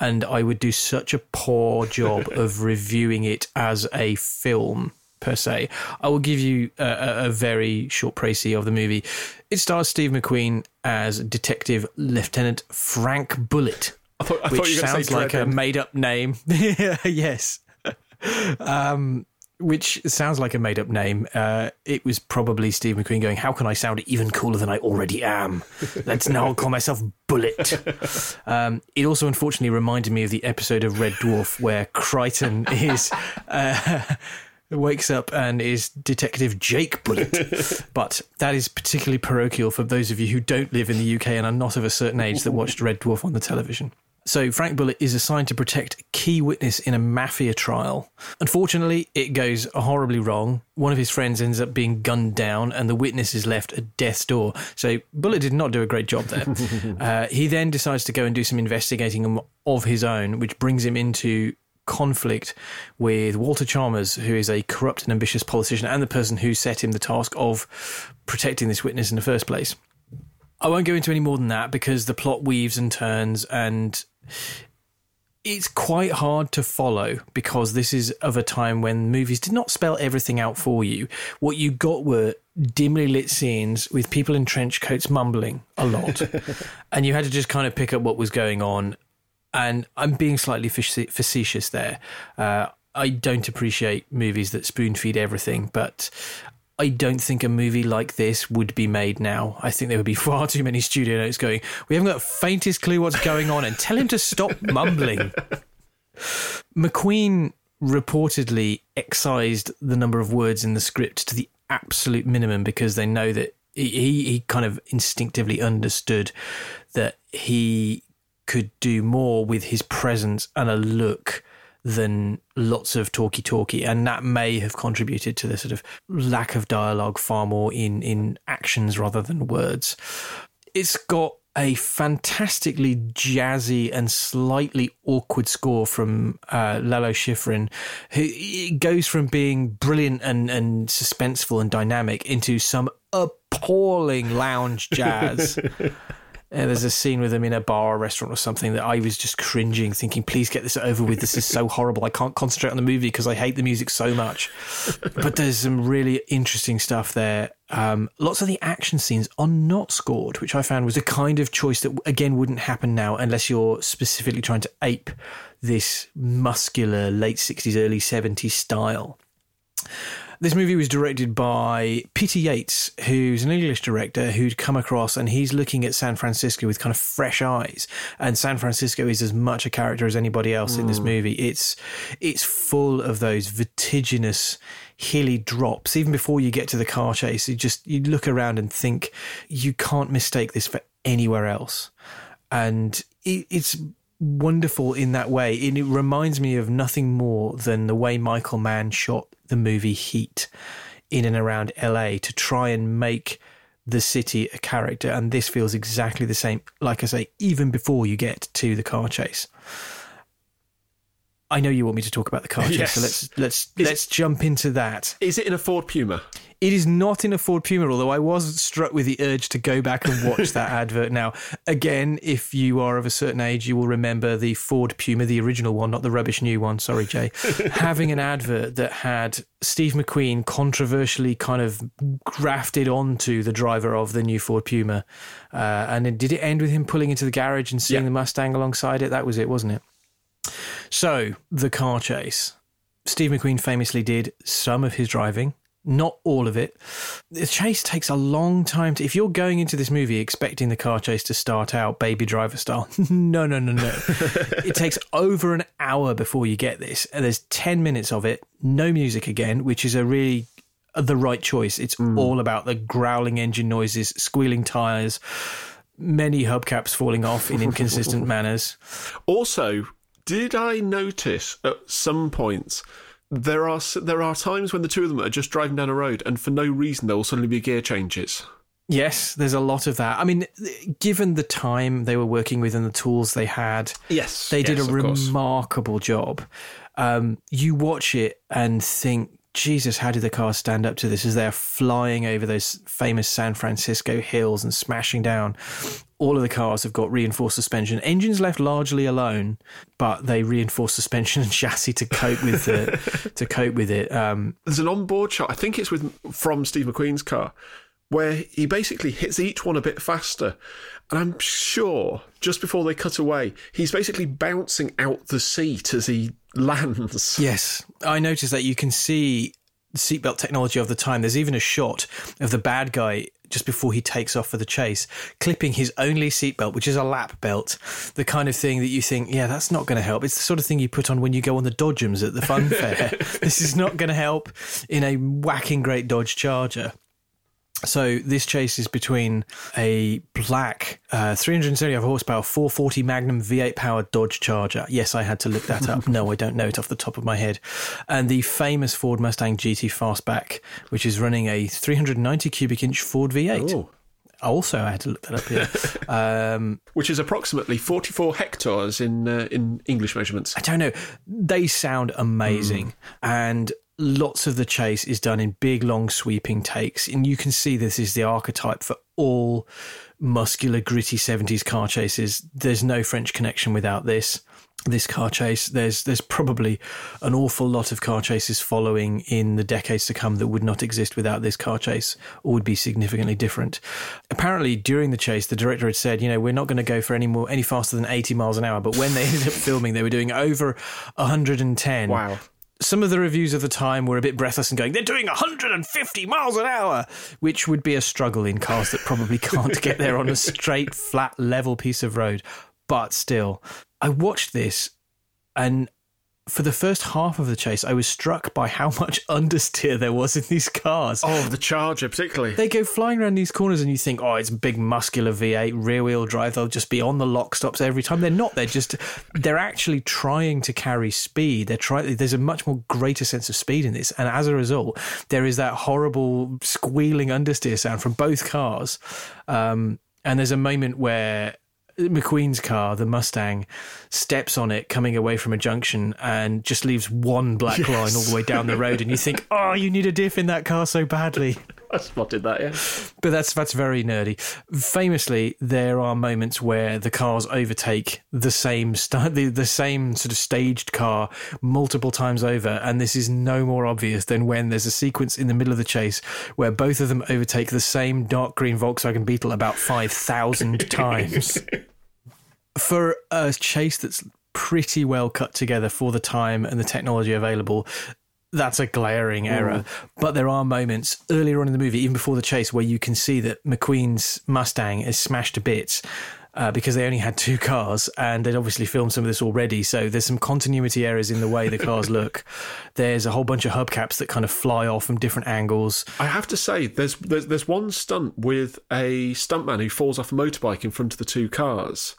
B: and I would do such a poor job *laughs* of reviewing it as a film per se. I will give you a, a, very short précis of the movie. It stars Steve McQueen as Detective Lieutenant Frank Bullitt.
A: I thought, I
B: which sounds like a made up name. *laughs* yes. *laughs* Um, which sounds like a made up name. Uh, it was probably Steve McQueen going, How can I sound even cooler than I already am? Let's now call myself Bullitt. *laughs* Um, it also unfortunately reminded me of the episode of Red Dwarf where Kryten is. Uh, *laughs* wakes up and is Detective Jake Bullet. *laughs* but that is particularly parochial for those of you who don't live in the UK and are not of a certain age that watched Red Dwarf on the television. So, Frank Bullitt is assigned to protect a key witness in a mafia trial. Unfortunately, it goes horribly wrong. One of his friends ends up being gunned down, and the witness is left at death's door. So, Bullitt did not do a great job there. *laughs* uh, he then decides to go and do some investigating of his own, which brings him into conflict with Walter Chalmers, who is a corrupt and ambitious politician and the person who set him the task of protecting this witness in the first place. I won't go into any more than that because the plot weaves and turns and it's quite hard to follow because this is of a time when movies did not spell everything out for you. What you got were dimly lit scenes with people in trench coats mumbling a lot, *laughs* and you had to just kind of pick up what was going on. And I'm being slightly facetious there. Uh, I don't appreciate movies that spoon feed everything, but I don't think a movie like this would be made now. I think there would be *laughs* far too many studio notes going, we haven't got the faintest clue what's going on, and tell him to stop *laughs* mumbling. McQueen reportedly excised the number of words in the script to the absolute minimum because they know that he, he kind of instinctively understood that he could do more with his presence and a look than lots of talky talky, and that may have contributed to the sort of lack of dialogue far more in in actions rather than words. It's got a fantastically jazzy and slightly awkward score from uh, Lalo Schifrin, who it goes from being brilliant and, and suspenseful and dynamic into some appalling lounge jazz. *laughs* Uh, there's a scene with them in a bar or restaurant or something that I was just cringing, thinking, please get this over with. This is so horrible. I can't concentrate on the movie because I hate the music so much. But there's some really interesting stuff there. Um, lots of the action scenes are not scored, which I found was a kind of choice that, again, wouldn't happen now unless you're specifically trying to ape this muscular late 60s, early 70s style. This movie was directed by Peter Yates, who's an English director who'd come across and he's looking at San Francisco with kind of fresh eyes. And San Francisco is as much a character as anybody else mm. in this hmm. movie. It's it's full of those vertiginous hilly drops, even before you get to the car chase, you just you look around and think you can't mistake this for anywhere else, and it, it's wonderful in that way. And it reminds me of nothing more than the way Michael Mann shot the movie Heat in and around LA to try and make the city a character. And this feels exactly the same, like I say, even before you get to the car chase. I know you want me to talk about the car *laughs* chase,
A: Yes.
B: so let's let's
A: Is
B: let's jump into that.
A: Is it in a Ford Puma?
B: It is not in a Ford Puma, although I was struck with the urge to go back and watch that *laughs* advert now. Again, if you are of a certain age, you will remember the Ford Puma, the original one, not the rubbish new one. Sorry, Jay. *laughs* Having an advert that had Steve McQueen controversially kind of grafted onto the driver of the new Ford Puma. Uh, and then did it end with him pulling into the garage and seeing
A: Yeah.
B: the Mustang alongside it? That was it, wasn't it? So, the car chase. Steve McQueen famously did some of his driving, not all of it. The chase takes a long time to. If you're going into this movie expecting the car chase to start out baby driver style, *laughs* no, no, no, no. *laughs* it takes over an hour before you get this. And there's 10 minutes of it, no music again, which is a really uh, the right choice. It's mm. all about the growling engine noises, squealing tires, many hubcaps falling off in inconsistent *laughs* manners.
A: Also, did I notice at some points there are there are times when the two of them are just driving down a road and for no reason there will suddenly be gear changes.
B: Yes, there's a lot of that. I mean, given the time they were working with and the tools they had,
A: Yes,
B: they did
A: yes,
B: a
A: of course.
B: remarkable job. Um, you watch it and think, Jesus, how did the cars stand up to this as they're flying over those famous San Francisco hills and smashing down? All of the cars have got reinforced suspension. Engines left largely alone, but they reinforce suspension and chassis to cope with the, *laughs* to cope with it. Um,
A: There's an onboard shot. I think it's with from Steve McQueen's car where he basically hits each one a bit faster. And I'm sure just before they cut away, he's basically bouncing out the seat as he lands.
B: Yes, I noticed that you can see seatbelt technology of the time. There's even a shot of the bad guy just before he takes off for the chase, clipping his only seatbelt, which is a lap belt, the kind of thing that you think, yeah, that's not going to help. It's the sort of thing you put on when you go on the Dodgems at the fun *laughs* fair. this is not going to help in a whacking great Dodge Charger. So this chase is between a black uh, 375 horsepower 440 Magnum V8 powered Dodge Charger. Yes, I had to look that up. No, I don't know it off the top of my head. And the famous Ford Mustang GT Fastback, which is running a 390 cubic inch Ford V8.
A: Oh.
B: Also, I had to look that up here. *laughs* um,
A: Which is approximately 44 hectares in uh, in English measurements.
B: I don't know. They sound amazing. And lots of the chase is done in big, long, sweeping takes. And you can see this is the archetype for all muscular, gritty 70s car chases. There's no French connection without this. This car chase, there's there's probably an awful lot of car chases following in the decades to come that would not exist without this car chase, or would be significantly different. Apparently, during the chase, the director had said, you know, we're not going to go for any more any faster than 80 miles an hour. But when they *laughs* ended up filming, they were doing over 110
A: Wow.
B: Some of the reviews of the time were a bit breathless and going, they're doing 150 miles an hour, which would be a struggle in cars that probably can't get there on a *laughs* straight, flat, level piece of road. But still, I watched this and for the first half of the chase, I was struck by how *laughs* much understeer there was in these cars.
A: Oh, the Charger particularly.
B: They go flying around these corners, and you think, oh, it's a big muscular V8 rear wheel drive. They'll just be on the lock stops every time. They're not. They're just, they're actually trying to carry speed. They're trying, there's a much more greater sense of speed in this. And as a result, there is that horrible squealing understeer sound from both cars. Um, and there's a moment where McQueen's car, the Mustang, steps on it coming away from a junction and just leaves one black
A: Yes.
B: line all the way down the road. And you think, oh, you need a diff in that car so badly. *laughs*
A: I spotted that, yeah.
B: But that's that's very nerdy. Famously, there are moments where the cars overtake the same st- *laughs* the, the same sort of staged car multiple times over, and this is no more obvious than when there's a sequence in the middle of the chase where both of them overtake the same dark green Volkswagen Beetle about five thousand *laughs* times. For a chase that's pretty well cut together for the time and the technology available, that's a glaring error. But there are moments earlier on in the movie, even before the chase, where you can see that McQueen's Mustang is smashed to bits. uh, because they only had two cars and they'd obviously filmed some of this already. So there's some continuity errors in the way the cars *laughs* look. There's a whole bunch of hubcaps that kind of fly off from different angles.
A: I have to say, there's there's, there's one stunt with a stuntman who falls off a motorbike in front of the two cars.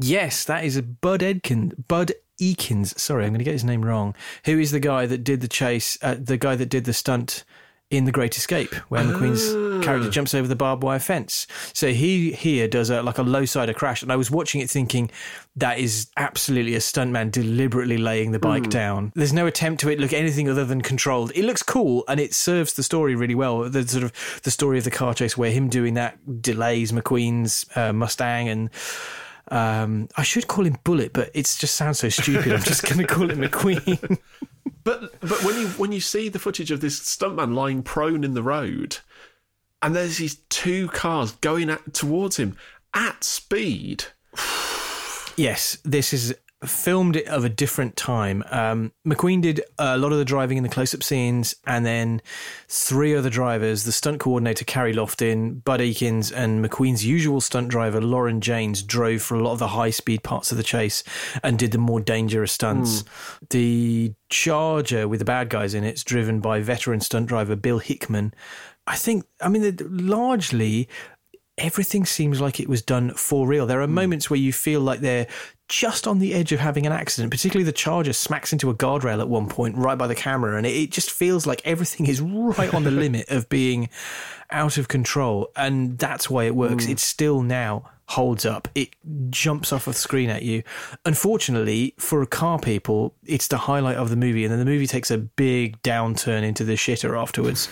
B: Yes, that is Bud Edkin. Bud Ekins. Sorry, I'm going to get his name wrong. Who is the guy that did the chase? Uh, the guy that did the stunt in The Great Escape, where McQueen's character
A: Ah.
B: jumps over the barbed wire fence. So he here does a like a low sider crash, and I was watching it thinking that is absolutely a stuntman deliberately laying the bike
A: Hmm.
B: down. There's no attempt to it look anything other than controlled. It looks cool and it serves the story really well. The sort of the story of the car chase where him doing that delays McQueen's uh, Mustang and. Um, I should call him Bullitt, but it just sounds so stupid. I'm just going to call it McQueen. *laughs*
A: But but when you when you see the footage of this stuntman lying prone in the road, and there's these two cars going at, towards him at speed. *sighs*
B: Yes, this is filmed it of a different time. Um, McQueen did a lot of the driving in the close-up scenes, and then three other drivers: the stunt coordinator Carey Loftin, Bud Ekins, and McQueen's usual stunt driver Loren Janes drove for a lot of the high-speed parts of the chase and did the more dangerous stunts. The Charger with the bad guys in it's driven by veteran stunt driver Bill Hickman. I think, I mean, largely everything seems like it was done for real. There are moments where you feel like they're just on the edge of having an accident, particularly the Charger smacks into a guardrail at one point right by the camera, and it, it just feels like everything is right on the *laughs* limit of being out of control. And that's why it works. It still now holds up. It jumps off of the screen at you. Unfortunately, for car people, it's the highlight of the movie, and then the movie takes a big downturn into the shitter afterwards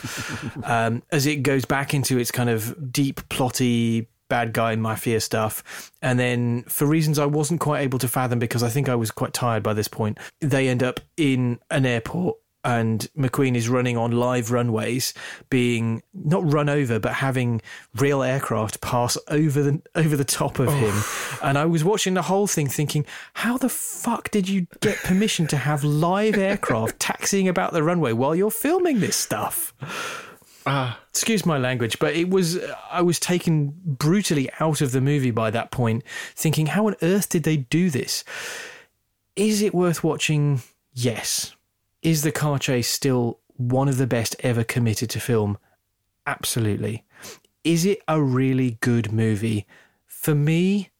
B: *laughs* um, as it goes back into its kind of deep, plotty, bad guy mafia stuff. And then, for reasons I wasn't quite able to fathom because I think I was quite tired by this point, they end up in an airport. And McQueen is running on live runways, being not run over, but having real aircraft pass over the over the top of oh. him. And I was watching the whole thing, thinking, "How the fuck did you get permission to have live aircraft taxiing about the runway while you're filming this stuff?"
A: Ah,
B: excuse my language, but it was I was taken brutally out of the movie by that point, thinking, how on earth did they do this? Is it worth watching? Yes. Is the car chase still one of the best ever committed to film? Absolutely. Is it a really good movie? For me,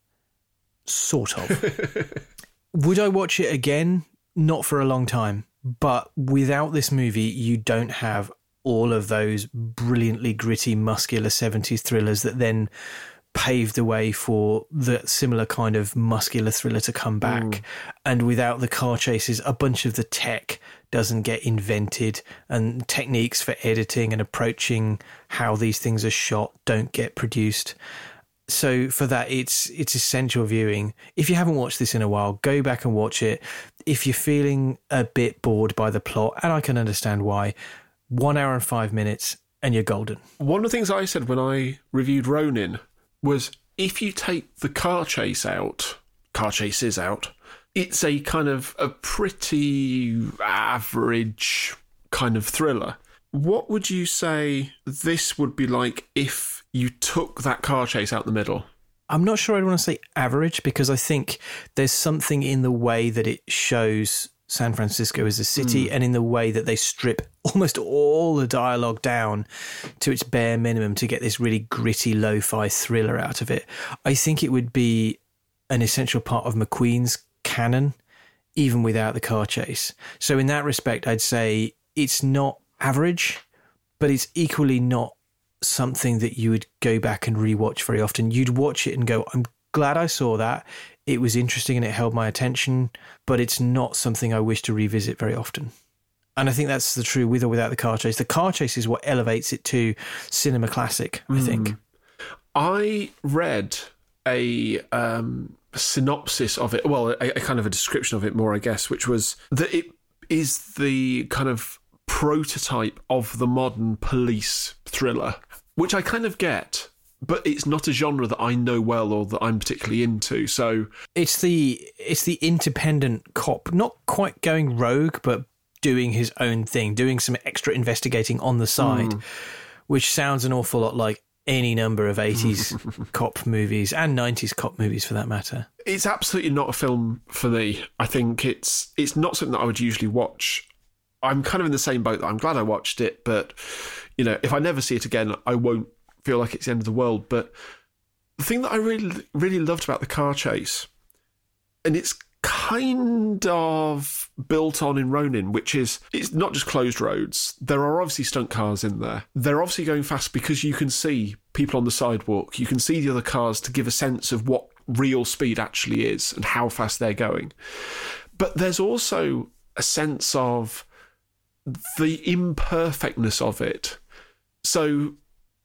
B: sort of. *laughs* Would I watch it again? Not for a long time. But without this movie, you don't have all of those brilliantly gritty, muscular 70s thrillers that then paved the way for the similar kind of muscular thriller to come back. Mm. And without the car chases, a bunch of the tech doesn't get invented, and techniques for editing and approaching how these things are shot don't get produced. So for that it's it's essential viewing. If you haven't watched this in a while go back and watch it. If you're feeling a bit bored by the plot and i can understand why one hour and five minutes and you're golden
A: one of the things I said when I reviewed Ronin was if you take the car chase out, car chases out, it's a kind of a pretty average kind of thriller. What would you say this would be like if you took that car chase out the middle?
B: i'm not sure i'd want to say average because i think there's something in the way that it shows san francisco as a city mm. and in the way that they strip *laughs* almost all the dialogue down to its bare minimum to get this really gritty lo-fi thriller out of it i think it would be an essential part of mcqueen's canon even without the car chase. So in that respect, I'd say it's not average, but it's equally not something that you would go back and rewatch very often. You'd watch it and go, I'm glad I saw that. It was interesting and it held my attention, but it's not something I wish to revisit very often. And I think that's the true with or without the car chase. The car chase is what elevates it to cinema classic, I think.
A: I read a um, synopsis of it, well, a, a kind of a description of it more, I guess, which was that it is the kind of prototype of the modern police thriller, which I kind of get. But it's not a genre that I know well or that I'm particularly into. So
B: It's the it's the independent cop, not quite going rogue, but doing his own thing, doing some extra investigating on the side, hmm. which sounds an awful lot like any number of 80s *laughs* cop movies and 90s cop movies for that matter.
A: It's absolutely not a film for me. I think it's it's not something that I would usually watch. I'm kind of in the same boat. That I'm glad I watched it, but you know, if I never see it again, I won't feel like it's the end of the world. But the thing that I really really loved about the car chase, and it's kind of built on in Ronin, which is it's not just closed roads. There are obviously stunt cars in there. They're obviously going fast because you can see people on the sidewalk. You can see the other cars to give a sense of what real speed actually is and how fast they're going. But there's also a sense of the imperfectness of it. So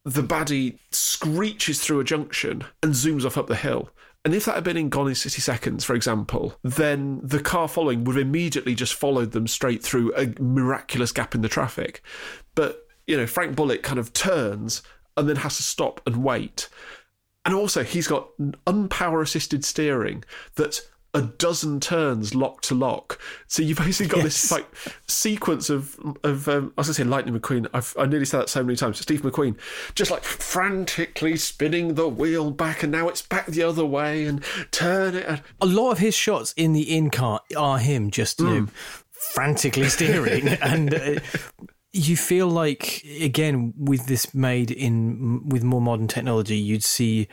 A: the baddie screeches through a junction and zooms off up the hill. And if that had been in Gone in 60 Seconds, for example, then the car following would have immediately just followed them straight through a miraculous gap in the traffic. But, you know, Frank Bullock kind of turns and then has to stop and wait. And also, he's got unpower assisted steering that a dozen turns lock to lock. So you've basically got yes. this like sequence of of um, I was going to say Lightning McQueen. I've I nearly said that so many times. Steve McQueen just like frantically spinning the wheel back, and now it's back the other way, and turn it. And...
B: A lot of his shots in the in car are him just you mm. know frantically steering *laughs* and. Uh, you feel like again with this made in with more modern technology you'd see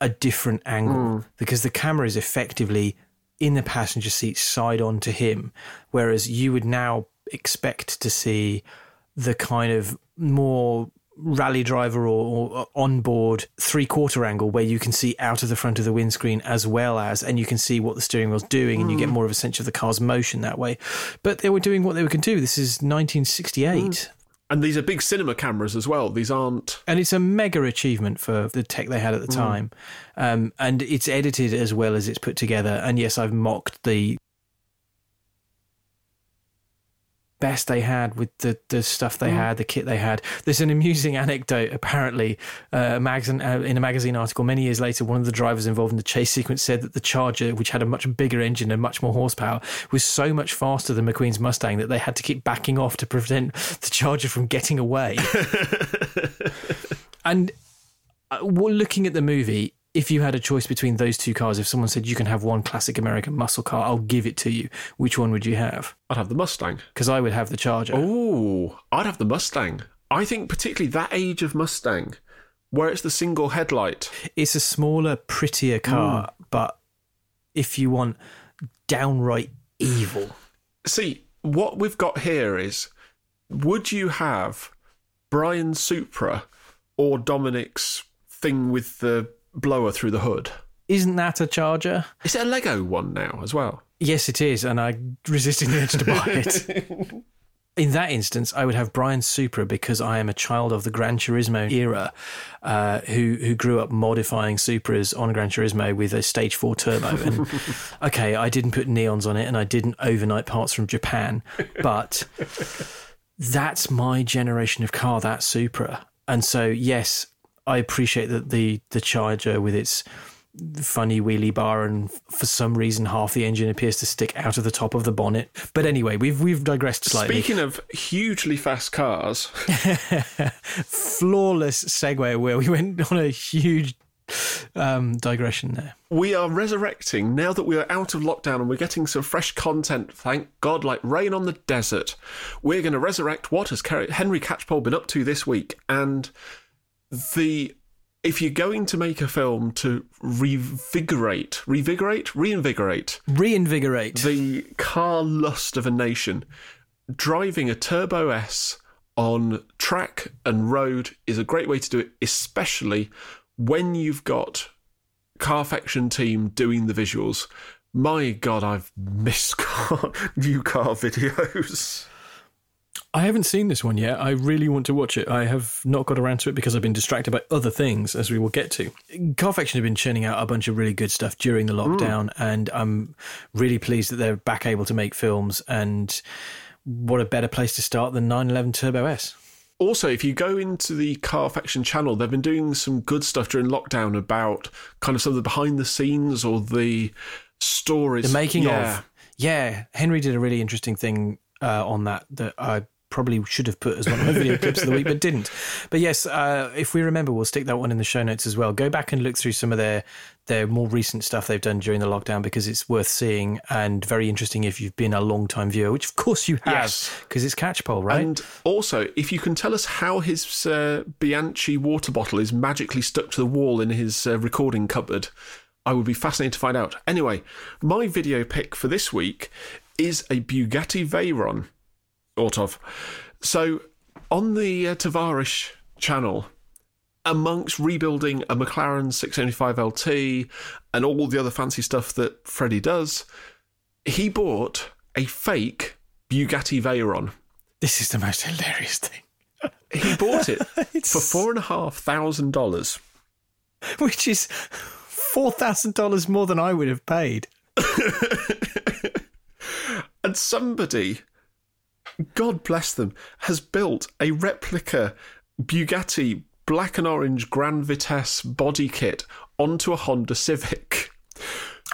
B: a different angle mm. because the camera is effectively in the passenger seat side on to him, whereas you would now expect to see the kind of more rally driver or, or onboard three quarter angle where you can see out of the front of the windscreen as well as and you can see what the steering wheel's doing and you get hmm. more of a sense of the car's motion that way but they were doing what they can do this is 1968 mm.
A: And these are big cinema cameras as well. These aren't.
B: And it's a mega achievement for the tech they had at the mm. time. Um, and it's edited as well as it's put together. And yes, I've mocked the best they had with the, the stuff they mm. had, the kit they had. There's an amusing anecdote, apparently, uh, magazine, uh, in a magazine article many years later. One of the drivers involved in the chase sequence said that the Charger, which had a much bigger engine and much more horsepower, was so much faster than McQueen's Mustang that they had to keep backing off to prevent the Charger from getting away. *laughs* and uh, looking at the movie, if you had a choice between those two cars, if someone said you can have one classic American muscle car, I'll give it to you. Which one would you have?
A: I'd have the Mustang.
B: Because I would have the Charger.
A: Oh, I'd have the Mustang. I think particularly that age of Mustang, where it's the single headlight.
B: It's a smaller, prettier car, mm. but if you want downright evil.
A: See, what we've got here is would you have Brian Supra or Dominic's thing with the blower through the hood.
B: Isn't that a charger?
A: Is it a Lego one now as well?
B: Yes, it is, and I resisted the urge to buy it. *laughs* In that instance, I would have Brian Supra because I am a child of the Gran Turismo era, uh, who who grew up modifying Supras on Gran Turismo with a Stage Four turbo. And *laughs* okay, I didn't put neons on it, and I didn't overnight parts from Japan, but *laughs* that's my generation of car. That Supra, and so yes, I appreciate that the the Charger with its funny wheelie bar and for some reason half the engine appears to stick out of the top of the bonnet. But anyway, we've we've digressed slightly.
A: Speaking of hugely fast cars, *laughs*
B: flawless segue where we went on a huge um, digression there.
A: We are resurrecting now that we are out of lockdown and we're getting some fresh content. Thank God, like rain on the desert. We're going to resurrect what has Henry Catchpole been up to this week and the if you're going to make a film to revigorate, revigorate, reinvigorate,
B: reinvigorate
A: the car lust of a nation, driving a Turbo S on track and road is a great way to do it, especially when you've got Carfection team doing the visuals. My God, I've missed *laughs* car, new car videos.
B: I haven't seen this one yet. I really want to watch it. I have not got around to it because I've been distracted by other things, as we will get to. Carfection have been churning out a bunch of really good stuff during the lockdown, mm. and I'm really pleased that they're back able to make films. And what a better place to start than 911 Turbo S.
A: Also, if you go into the Carfection channel, they've been doing some good stuff during lockdown about kind of some of the behind the scenes or the stories.
B: The making yeah. of. Yeah, Henry did a really interesting thing uh, on that that I probably should have put as one of my video *laughs* clips of the week, but didn't. But yes, uh, if we remember, we'll stick that one in the show notes as well. Go back and look through some of their their more recent stuff they've done during the lockdown because it's worth seeing and very interesting if you've been a long time viewer, which of course you have
A: Yes.
B: because it's Catchpole, right?
A: And also, if you can tell us how his uh, Bianchi water bottle is magically stuck to the wall in his uh, recording cupboard, I would be fascinated to find out. Anyway, my video pick for this week is a Bugatti Veyron, sort of. So, on the uh, Tavarish channel, amongst rebuilding a McLaren 675 LT and all the other fancy stuff that Freddie does, he bought a fake Bugatti Veyron.
B: this is the most hilarious thing,
A: He bought it *laughs* for four and a half thousand dollars.
B: which is four thousand dollars more than I would have paid. *laughs*
A: And somebody, God bless them, has built a replica Bugatti black and orange Grand Vitesse body kit onto a Honda Civic.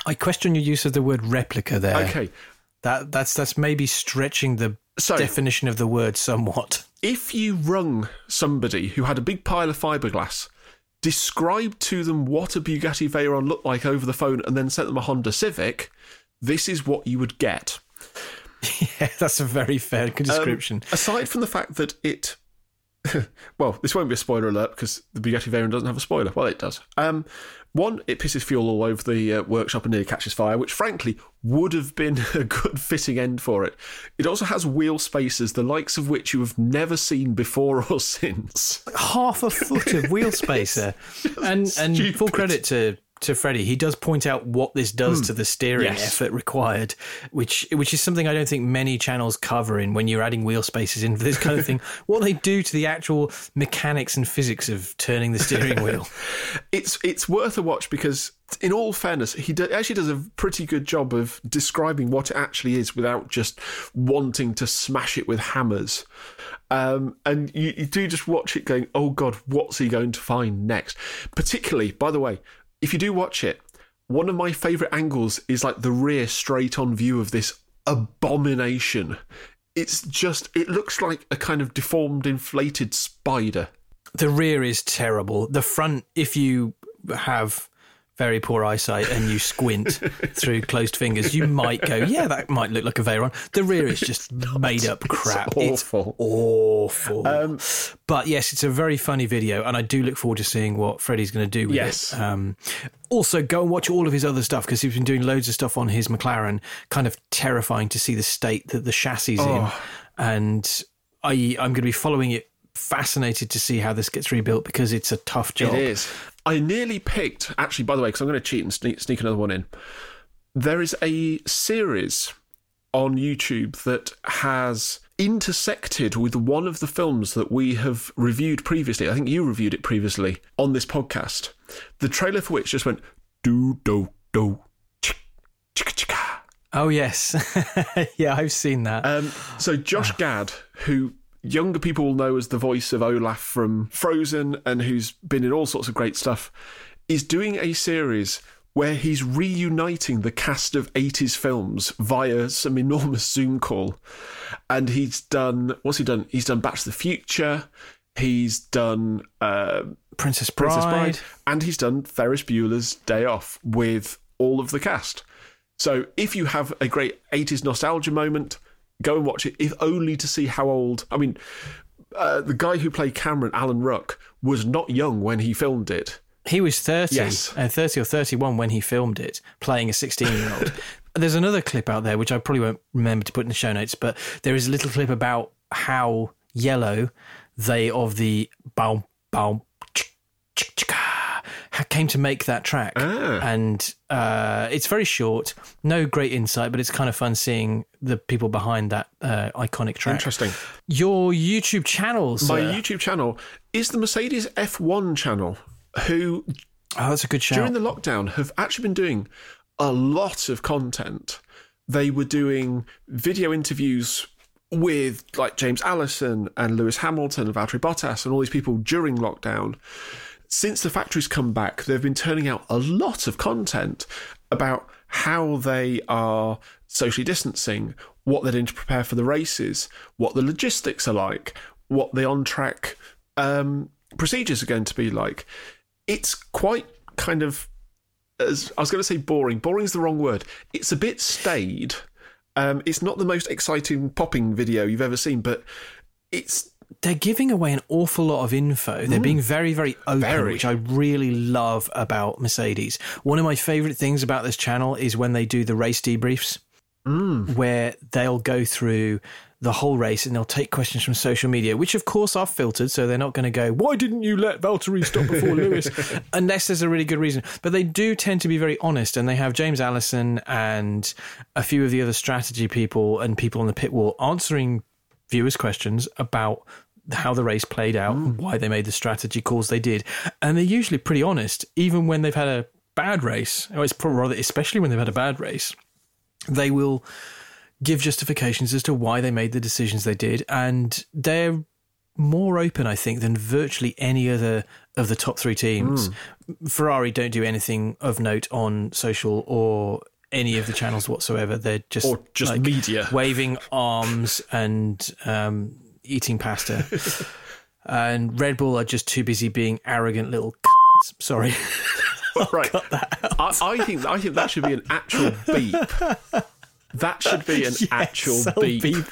B: I question your use of the word replica there.
A: Okay,
B: That that's that's maybe stretching the
A: So-
B: definition of the word somewhat.
A: if you rung somebody who had a big pile of fiberglass, described to them what a Bugatti Veyron looked like over the phone, and then sent them a Honda Civic, this is what you would get. *laughs*
B: Yeah, that's a very fair description.
A: Aside from the fact that it, *laughs* well, this won't be a spoiler alert because the Bugatti Veyron doesn't have a spoiler. Well, it does. Um, one, it pisses fuel all over the uh, workshop and nearly catches fire, which frankly would have been *laughs* a good fitting end for it. It also has wheel spacers, the likes of which you have never seen before or since.
B: Half a foot of wheel spacer, and and full credit to to Freddie. He does point out what this does to the steering.
A: Yes.
B: effort required, which which is something I don't think many channels cover in when you're adding wheel spaces into this kind of thing. *laughs* what they do to the actual mechanics and physics of turning the steering *laughs* wheel.
A: it's it's worth a watch because, in all fairness, he do, actually does a pretty good job of describing what it actually is without just wanting to smash it with hammers. Um, and you, you do just watch it going, oh God, what's he going to find next? Particularly, by the way, if you do watch it, one of my favourite angles is like the rear straight on view of this abomination. It's just, it looks like a kind of deformed, inflated spider.
B: The rear is terrible. The front, if you have very poor eyesight and you squint *laughs* through closed fingers, you might go, yeah, that might look like a Veyron. The rear is just *laughs* made up crap.
A: awful.
B: awful. but yes, it's a very funny video, and I do look forward to seeing what Freddie's going to do with
A: Yes.
B: it. Um, also, go and watch all of his other stuff because he's been doing loads of stuff on his McLaren. Kind of terrifying to see the state that the chassis is in, and I I'm going to be following it. Fascinated to see how this gets rebuilt because it's a tough job.
A: It is. I nearly picked, actually, by the way, because I'm going to cheat and sneak, sneak another one in. There is a series on YouTube that has intersected with one of the films that we have reviewed previously. I think you reviewed it previously on this podcast. The trailer for which just went do do do chick chicka chicka.
B: Oh yes, yeah, I've seen that.
A: Um, so Josh Gad, who younger people will know as the voice of Olaf from Frozen and who's been in all sorts of great stuff, is doing a series where he's reuniting the cast of 80s films via some enormous Zoom call. And he's done, what's he done? He's done Back to the Future. He's done uh,
B: Princess Bride.
A: Princess Bride, and he's done Ferris Bueller's Day Off with all of the cast. So if you have a great 80s nostalgia moment, go and watch it, if only to see how old. I mean, uh, the guy who played Cameron, Alan Ruck, was not young when he filmed it.
B: He was 30,
A: Yes.
B: uh, 30 or 31 when he filmed it, playing a 16 year old. *laughs* There's another clip out there, which I probably won't remember to put in the show notes, but there is a little clip about how yellow they of the bow, bow, chick, chick, chicka, ha- came to make that track.
A: Ah.
B: And uh, it's very short, no great insight, but it's kind of fun seeing the people behind that uh, iconic track.
A: Interesting.
B: Your YouTube channels.
A: My
B: uh,
A: YouTube channel is the Mercedes F1 channel, who
B: oh, that's a good shout.
A: during the lockdown have actually been doing a lot of content. They were doing video interviews with like James Allison and Lewis Hamilton and Valtteri Bottas and all these people during lockdown. Since the factories come back, they've been turning out a lot of content about how they are socially distancing, what they're doing to prepare for the races, what the logistics are like, what the on track um, procedures are going to be like. It's quite kind of, as I was going to say, boring. Boring is the wrong word. It's a bit staid. Um, it's not the most exciting popping video you've ever seen, but it's
B: they're giving away an awful lot of info. They're being mm. very, very open,
A: Very.
B: which I really love about Mercedes. One of my favorite things about this channel is when they do the race debriefs, mm. where they'll go through the whole race and they'll take questions from social media, which of course are filtered. So they're not going to go, why didn't you let Valtteri stop before *laughs* Lewis? Unless there's a really good reason. But they do tend to be very honest and they have James Allison and a few of the other strategy people and people on the pit wall answering viewers' questions about how the race played out and why they made the strategy calls they did. And they're usually pretty honest, even when they've had a bad race, or it's probably rather, especially when they've had a bad race, they will give justifications as to why they made the decisions they did. And they're more open, I think, than virtually any other of the top three teams. Mm. Ferrari don't do anything of note on social or any of the channels whatsoever. They're just
A: or just
B: like,
A: media. *laughs*
B: waving arms and um, eating pasta. and Red Bull are just too busy being arrogant little. c***s. Sorry. *laughs*
A: right. I, I think I think that should be an actual beep. That should be an *laughs* actual
B: Yes, I'll
A: beep.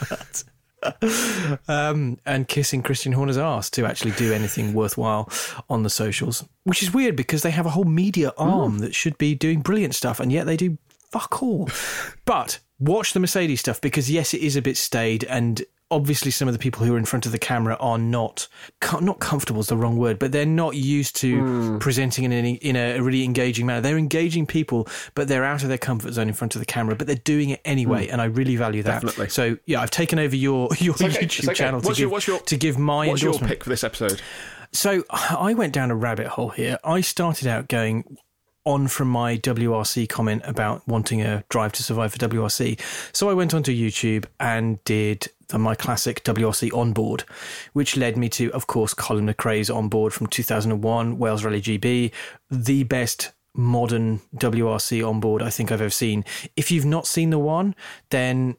B: um, and kissing Christian Horner's ass to actually do anything worthwhile on the socials, which is weird because they have a whole media arm that should be doing brilliant stuff, and yet they do fuck all. but watch the Mercedes stuff because yes, it is a bit staid, and obviously some of the people who are in front of the camera are not not comfortable is the wrong word, but they're not used to hmm. presenting in any, in a really engaging manner. They're engaging people, but they're out of their comfort zone in front of the camera, but they're doing it anyway, hmm. and I really value that.
A: Definitely.
B: So yeah, I've taken over your *laughs* your
A: okay,
B: YouTube
A: okay.
B: channel to
A: What's
B: give,
A: your- your-
B: to give my
A: What's your
B: endorsement.
A: pick for this episode?
B: So *sighs* I went down a rabbit hole here. I started out going on from my WRC comment about wanting a drive to survive for WRC. So I went onto YouTube and did the, my classic WRC onboard, which led me to, of course, Colin McRae's onboard from 2001, Wales Rally GB, the best modern WRC onboard I think I've ever seen. If you've not seen the one, then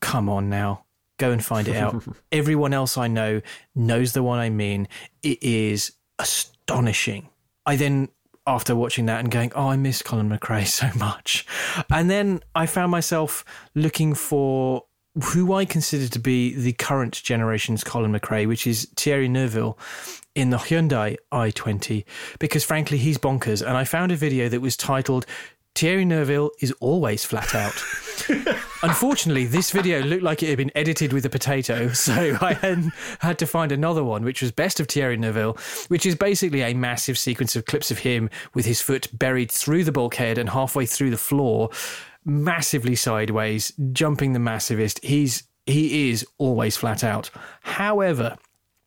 B: come on now. Go and find it out. *laughs* Everyone else I know knows the one I mean. It is astonishing. I then, after watching that and going, oh, I miss Colin McRae *laughs* so much. And then I found myself looking for who I consider to be the current generation's Colin McRae, which is Thierry Neuville in the Hyundai i20, because frankly, he's bonkers. And I found a video that was titled, Thierry Neuville is always flat out. *laughs* Unfortunately, this video looked like it had been edited with a potato, so I had, to find another one, which was Best of Thierry Neuville, which is basically a massive sequence of clips of him with his foot buried through the bulkhead and halfway through the floor, massively sideways, jumping the massivest. He's he is always flat out. However,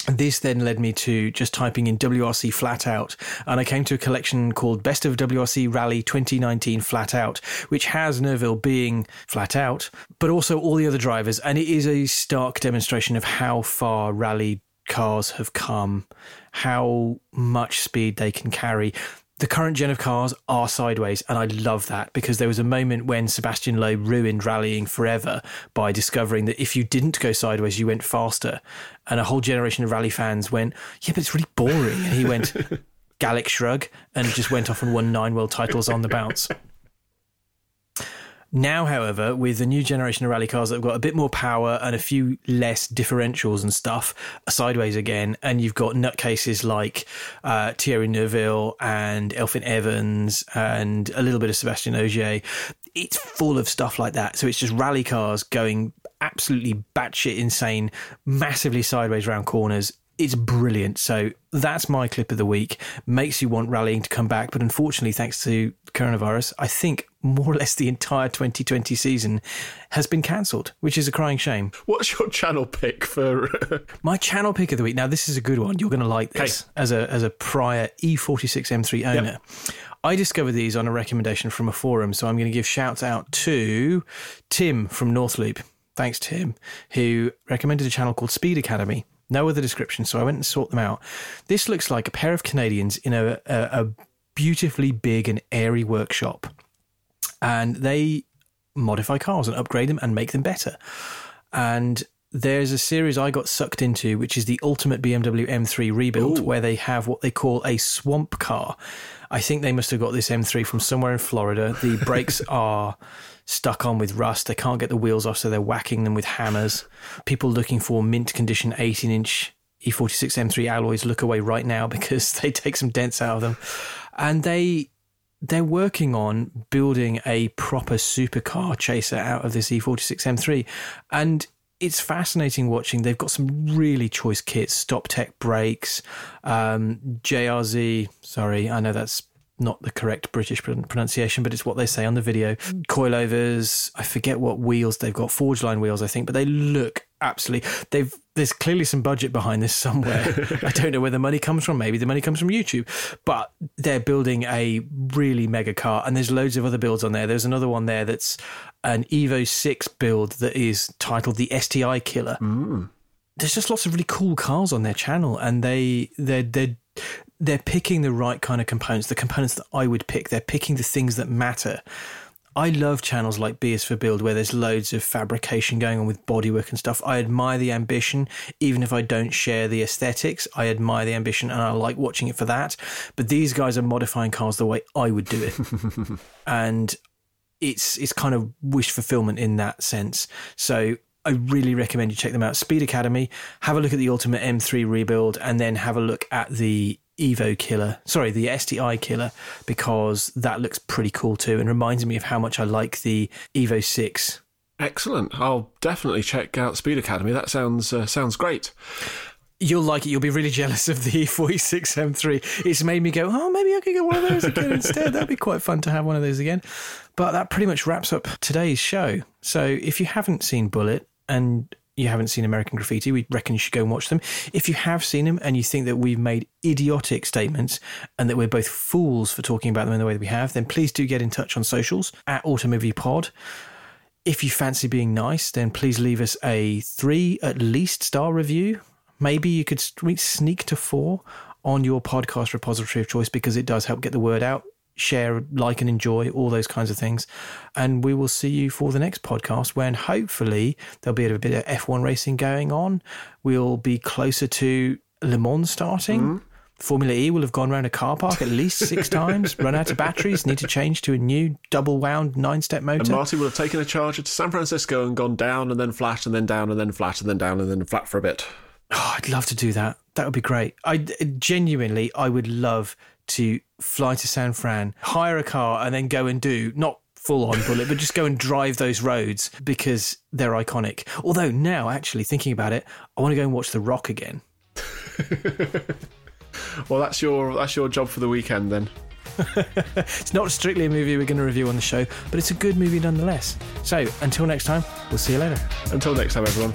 B: this then led me to just typing in WRC flat out, and I came to a collection called Best of WRC Rally 2019 Flat Out, which has Neuville being flat out, but also all the other drivers. And it is a stark demonstration of how far rally cars have come, how much speed they can carry. The current gen of cars are sideways, and I love that because there was a moment when Sebastian Loeb ruined rallying forever by discovering that if you didn't go sideways, you went faster. And a whole generation of rally fans went, Yeah, but it's really boring. And he went, *laughs* Gallic shrug, and just went off and won nine world titles on the bounce. Now, however, with the new generation of rally cars that have got a bit more power and a few less differentials and stuff, sideways again, and you've got nutcases like uh, Thierry Neuville and Elfyn Evans and a little bit of Sebastian Ogier. It's full of stuff like that. So it's just rally cars going absolutely batshit insane, massively sideways round corners. It's brilliant. So that's my clip of the week. Makes you want rallying to come back, but unfortunately, thanks to coronavirus, I think more or less the entire 2020 season has been cancelled, which is a crying shame.
A: What's your channel pick for?
B: Uh, my channel pick of the week. Now, this is a good one. You're going to like this as a as a prior E E46 M3 owner. I discovered these on a recommendation from a forum, so I'm going to give shouts out to Tim from Northloop. Thanks, Tim, who recommended a channel called Speed Academy. No other description, so I went and sought them out. This looks like a pair of Canadians in a, a, a beautifully big and airy workshop, and they modify cars and upgrade them and make them better. And there's a series I got sucked into, which is the ultimate BMW M3 rebuild,
A: Ooh.
B: where they have what they call a swamp car. I think they must have got this M3 from somewhere in Florida. The brakes *laughs* are stuck on with rust. They can't get the wheels off, so they're whacking them with hammers. People looking for mint condition 18 inch E46 M3 alloys look away right now *laughs* because they take some dents out of them. And they they're working on building a proper supercar chaser out of this E46 M3. And it's fascinating watching. They've got some really choice kits, StopTech brakes, um, JRZ. Sorry, I know that's not the correct British pronunciation, but it's what they say on the video. Coilovers. I forget what wheels they've got. Forgeline wheels, I think, but they look absolutely. They've there's clearly some budget behind this somewhere. *laughs* I don't know where the money comes from. Maybe the money comes from YouTube, but they're building a really mega car, and there's loads of other builds on there. There's another one there that's an Evo Six build that is titled the STI Killer.
A: Mm.
B: There's just lots of really cool cars on their channel, and they they they they're picking the right kind of components, the components that I would pick. They're picking the things that matter. I love channels like B is for Build where there's loads of fabrication going on with bodywork and stuff. I admire the ambition, even if I don't share the aesthetics. I admire the ambition and I like watching it for that. But these guys are modifying cars the way I would do it, *laughs* and it's it's kind of wish fulfillment in that sense. So I really recommend you check them out. Speed Academy. Have a look at the Ultimate M3 rebuild, and then have a look at the Evo Killer. Sorry, the STI Killer, because that looks pretty cool too, and reminds me of how much I like the Evo Six.
A: Excellent. I'll definitely check out Speed Academy. That sounds uh, sounds great.
B: You'll like it. You'll be really jealous of the *laughs* 46 M3. It's made me go, oh, maybe I could get one of those again *laughs* instead. That'd be quite fun to have one of those again. But that pretty much wraps up today's show. So if you haven't seen Bullitt and you haven't seen American Graffiti, we reckon you should go and watch them. If you have seen them and you think that we've made idiotic statements and that we're both fools for talking about them in the way that we have, then please do get in touch on socials at AutomoviePod. If you fancy being nice, then please leave us a three at least star review. Maybe you could sneak to four on your podcast repository of choice because it does help get the word out share, like, and enjoy, all those kinds of things. And we will see you for the next podcast when hopefully there'll be a bit of F1 racing going on. We'll be closer to Le Mans starting. Mm-hmm. Formula E will have gone around a car park at least six *laughs* times, run out of batteries, need to change to a new double wound nine step motor.
A: And Marty will have taken a charger to San Francisco and gone down and then flat and then down and then flat and then down and then flat for a bit.
B: Oh, I'd love to do that. That would be great. I genuinely, I would love to fly to San Fran, hire a car, and then go and do not full on Bullitt, but just go and drive those roads because they're iconic. Although now, actually thinking about it, I want to go and watch The Rock again. *laughs*
A: well, that's your that's your job for the weekend then. *laughs*
B: it's not strictly a movie we're going to review on the show, but it's a good movie nonetheless. So until next time, we'll see you later.
A: Until next time, everyone.